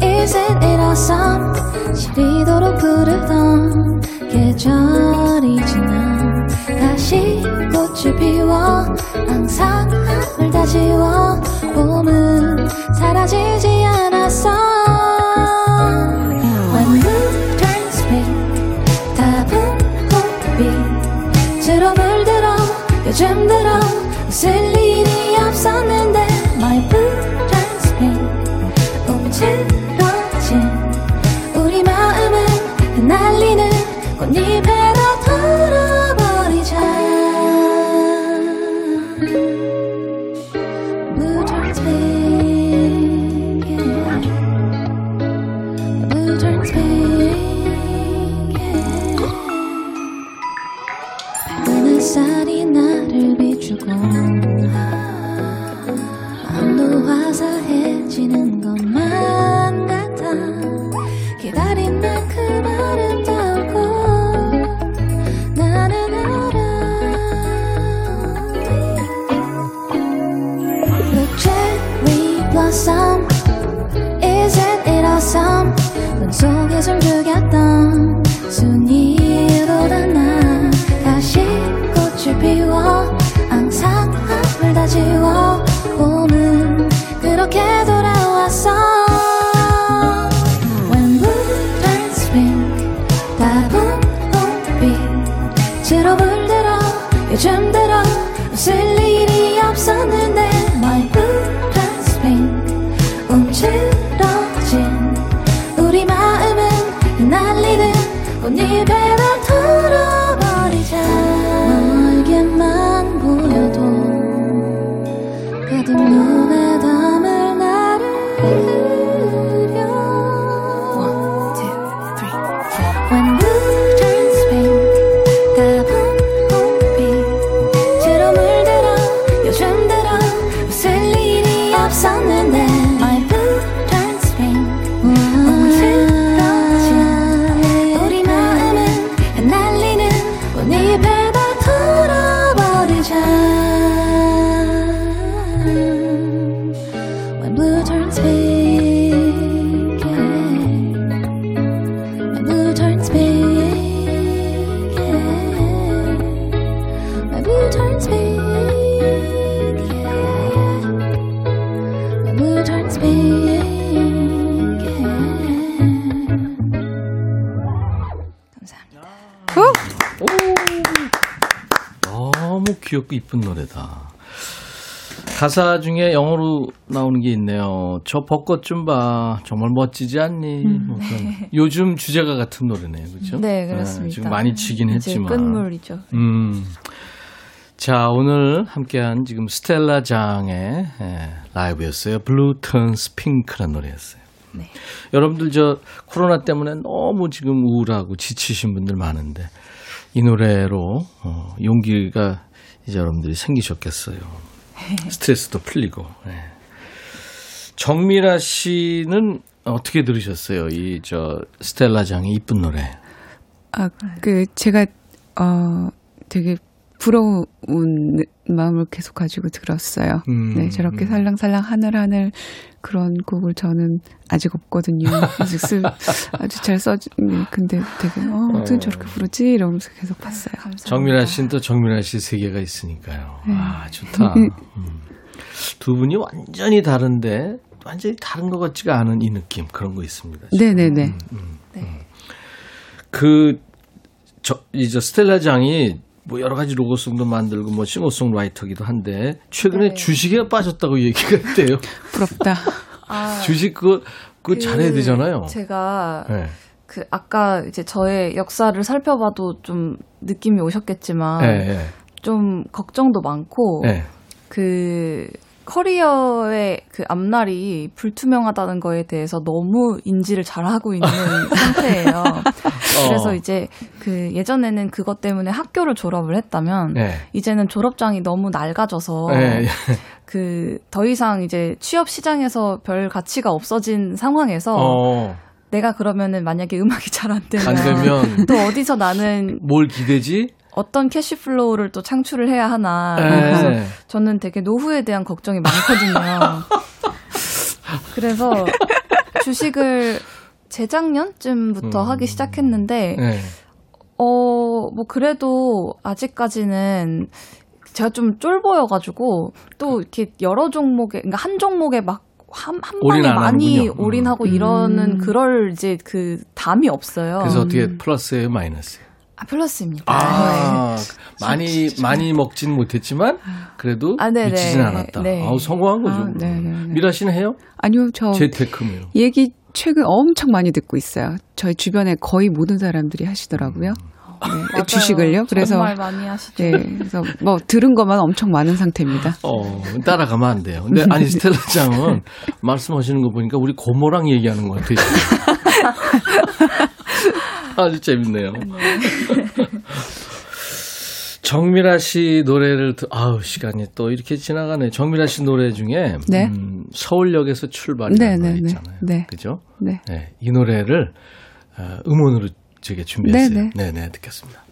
Isn't it awesome 시리도록 부르던 계절이 지나 다시 꽃을 피워 항상 하늘 다 지워. 봄은 사라지지 않았어 이쁜 노래다. 가사 중에 영어로 나오는 게 있네요. 저 벚꽃 좀 봐. 정말 멋지지 않니? 뭐 그런. 요즘 주제가 같은 노래네요. 그렇죠? 네, 그렇습니다. 지금 많이 치긴 이제 했지만. 끝물이죠. 음. 자, 오늘 함께한 지금 스텔라 장의 예, 라이브였어요. Blue Turns Pink라는 노래였어요. 네. 여러분들 저 코로나 때문에 너무 지금 우울하고 지치신 분들 많은데 이 노래로 어, 용기가 이제 여러분들이 생기셨겠어요. 스트레스도 풀리고. 예. 정미라 씨는 어떻게 들으셨어요? 이 저 스텔라 장의 이쁜 노래. 아, 그, 제가, 어, 되게 부러운 마음을 계속 가지고 들었어요. 음, 네, 저렇게 음. 살랑살랑 하늘하늘 그런 곡을 저는 아직 없거든요. 아직 쓸, 아주 잘 써지, 네, 근데 되게, 어, 어떻게 저렇게 부르지? 이러면서 계속 봤어요. 정민아 씨는 또 정민아 씨 세계가 있으니까요. 네. 아, 좋다. 음. 두 분이 완전히 다른데 완전히 다른 것 같지가 않은 이 느낌 그런 거 있습니다. 지금. 네네네. 그, 저, 이제 스텔라 장이 뭐 여러 가지 로고송도 만들고 뭐 싱어송라이터기도 한데 최근에 네. 주식에 빠졌다고 얘기가 있대요. 부럽다. 아, 주식 그거 그거 잘해야 되잖아요. 제가 네. 그 아까 이제 저의 역사를 살펴봐도 좀 느낌이 오셨겠지만 네, 네, 좀 걱정도 많고 네. 그 커리어의 그 앞날이 불투명하다는 거에 대해서 너무 인지를 잘 하고 있는 상태예요. 그래서 이제 그 예전에는 그것 때문에 학교를 졸업을 했다면 네. 이제는 졸업장이 너무 낡아져서 네. 그더 이상 이제 취업 시장에서 별 가치가 없어진 상황에서 어, 내가 그러면은 만약에 음악이 잘 안 되면, 안 되면 또 어디서 나는 뭘 기대지? 어떤 cash flow를 또 창출을 해야 하나 네. 그래서 저는 되게 노후에 대한 걱정이 많거든요. 그래서 주식을 재작년쯤부터 음. 하기 시작했는데 네. 어 뭐 그래도 아직까지는 제가 좀 쫄보여가지고 또 이렇게 여러 종목에 그러니까 한 종목에 막 한, 한 올인 방에 안 많이 하는군요. 음. 올인하고 이러는 그럴 이제 그 담이 없어요. 그래서 어떻게 플러스예요, 마이너스예요? 아, 플러스입니다. 아, 많이 많이 먹진 못했지만 그래도 아, 네네. 미치진 않았다. 네. 아우 성공한 거죠. 아. 미라 씨는 해요? 아니요, 저 재테크요. 얘기 최근 엄청 많이 듣고 있어요. 저희 주변에 거의 모든 사람들이 하시더라고요. 네, 맞아요. 주식을요. 그래서 정말 많이 하시죠. 네, 그래서 뭐 들은 것만 엄청 많은 상태입니다. 어, 따라가면 안 돼요. 근데 아니 스텔라 장은 말씀하시는 거 보니까 우리 고모랑 얘기하는 것 같아요. 아주 재밌네요. 정미라 씨 노래를 듣, 아우 시간이 또 이렇게 지나가네. 정미라 씨 노래 중에 네. 음, 서울역에서 출발이라는 네, 노래 네, 네. 있잖아요. 네. 그죠? 네. 네, 이 노래를 어, 음원으로 제게 준비했어요. 네, 네, 네. 네, 듣겠습니다.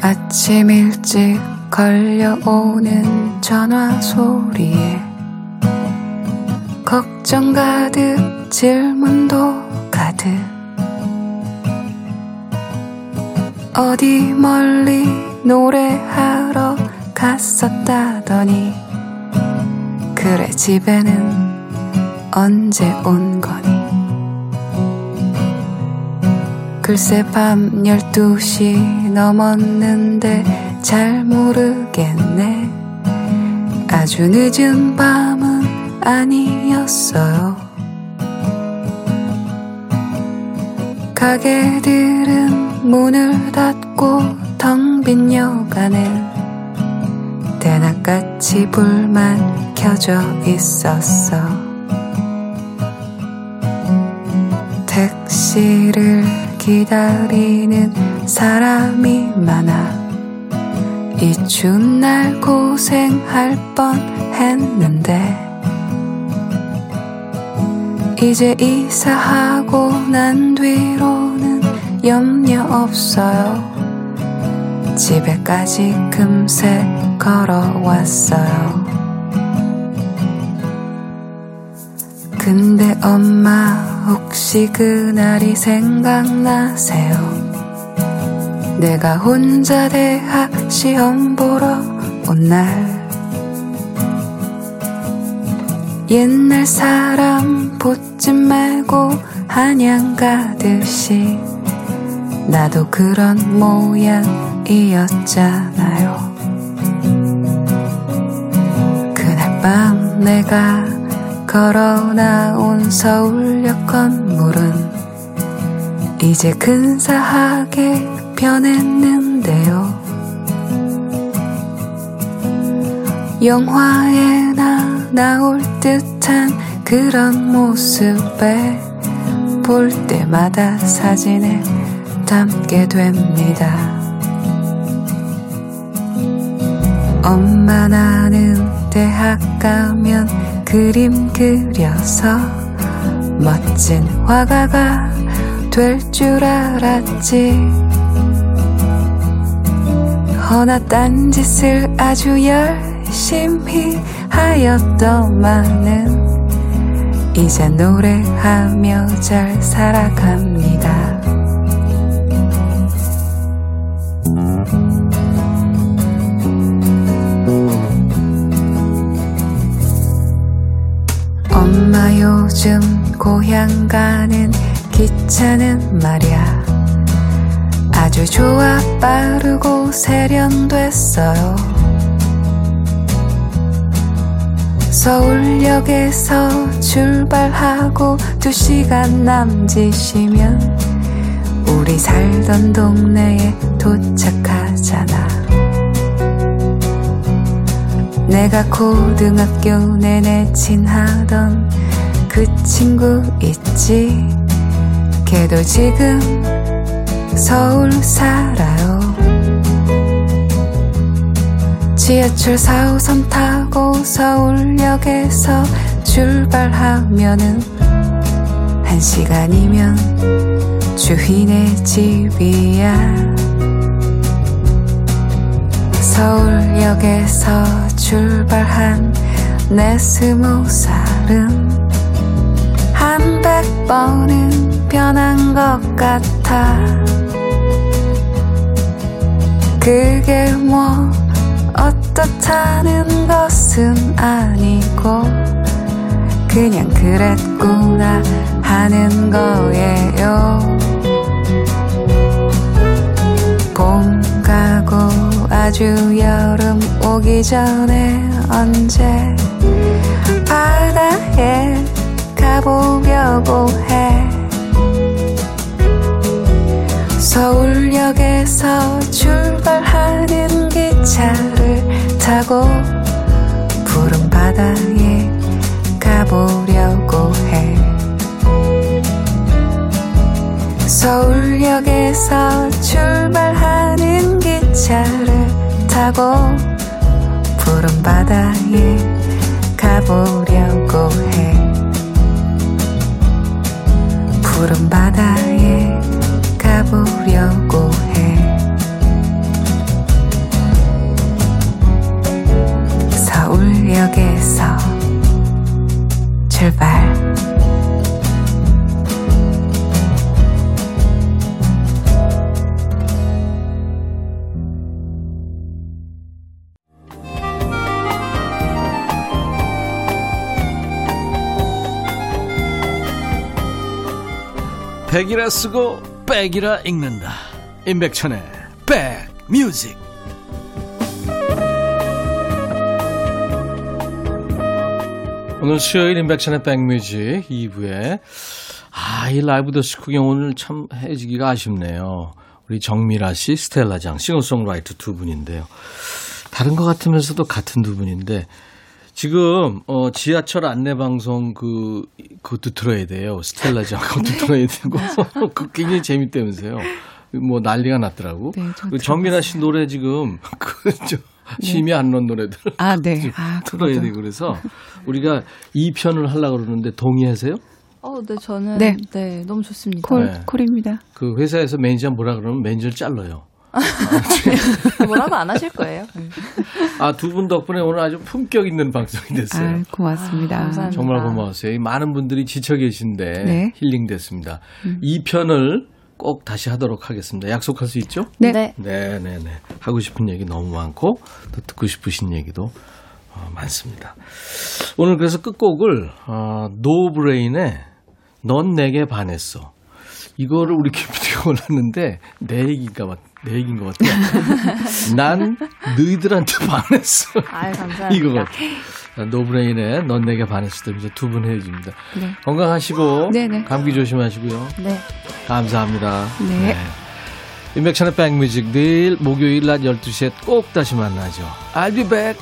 아침 일찍 걸려오는 전화 소리에 걱정 가득 질문도 가득. 어디 멀리 노래하러 갔었다더니 그래 집에는 언제 온 거니? 글쎄 밤 12시 넘었는데 잘 모르겠네. 아주 늦은 밤은 아니었어요. 가게들은 문을 닫고 텅 빈 여간엔 대낮같이 불만 켜져 있었어. 택시를 기다리는 사람이 많아 이 추운 날 고생할 뻔 했는데 이제 이사하고 난 뒤로는 염려 없어요. 집에까지 금세 걸어왔어요. 근데 엄마 혹시 그날이 생각나세요? 내가 혼자 대학 시험 보러 온 날 옛날 사람 보지 말고 한양 가듯이 나도 그런 모양이었잖아요 그날 밤 내가 걸어 나온 서울역 건물은 이제 근사하게 변했는데요. 영화에 나 나올 듯한 그런 모습에 볼 때마다 사진에 담게 됩니다. 엄마 나는 대학 가면 그림 그려서 멋진 화가가 될 줄 알았지. 허나 딴 짓을 아주 열 심히 하였더만은 이제 노래하며 잘 살아갑니다. 엄마 요즘 고향 가는 기차는 말야 아주 좋아 빠르고 세련됐어요 서울역에서 출발하고 두 시간 남짓이면 우리 살던 동네에 도착하잖아. 내가 고등학교 내내 친하던 그 친구 있지? 걔도 지금 서울 살아요 지하철 4호선 타고 서울역에서 출발하면은 한 시간이면 주인의 집이야. 서울역에서 출발한 내 스무 살은 한 백 번은 변한 것 같아. 그게 뭐 어떻다는 것은 아니고 그냥 그랬구나 하는 거예요. 봄 가고 아주 여름 오기 전에 언제 바다에 가보려고 해 서울역에서 출발하는 기차를 타고 푸른 바다에 가보려고 해. 서울역에서 출발하는 기차를 타고 푸른 바다에 가보려고 해 백이라 쓰고 백이라 읽는다. 임백천의 백뮤직. 오늘 수요일 임백천의 백뮤직 2부에 아, 이 라이브 더 스쿠경 오늘 참 해지기가 아쉽네요. 우리 정미라 씨, 스텔라 장, 싱어송라이터 두 분인데요. 다른 것 같으면서도 같은 두 분인데 지금 어 지하철 안내 방송 그 그것도 들어야 돼요. 스텔라 장 그것도 들어야 되고 그 굉장히 재밌다면서요. 뭐 난리가 났더라고. 네, 저그 정민아 씨 노래 지금 그저 심이 안 넣은 노래들 아, 네. 아, 틀어야 그거죠. 되고 그래서 우리가 2편을 하려고 그러는데 동의하세요? 어, 네, 저는 네. 네, 너무 좋습니다. 콜, 네. 콜입니다. 그 회사에서 매니저 뭐라 그러면 매니저를 잘라요. 뭐라고 안 하실 거예요. 아, 두 분 덕분에 오늘 아주 품격 있는 방송이 됐어요. 아, 고맙습니다. 아. 정말 고마웠어요. 이 많은 분들이 지쳐 계신데 네. 힐링 됐습니다. 이 2편을 꼭 다시 하도록 하겠습니다. 약속할 수 있죠? 네. 네. 네, 네, 네. 하고 싶은 얘기 너무 많고 또 듣고 싶으신 얘기도 어, 많습니다. 오늘 그래서 끝곡을 어, 노브레인의 넌 내게 반했어. 이거를 우리 김PD가 올랐는데 내 얘기인가 봐. 내 얘기인 것 같아. 난 너희들한테 반했어. 아유, 감사합니다. 이거 같아. 노브레인의 넌 내게 반했어 들으면서 두분 해줍니다. 네. 건강하시고 네네. 감기 조심하시고요. 네. 감사합니다. 네. 임백천의 백뮤직 내일 목요일 낮 12시에 꼭 다시 만나죠. I'll be back.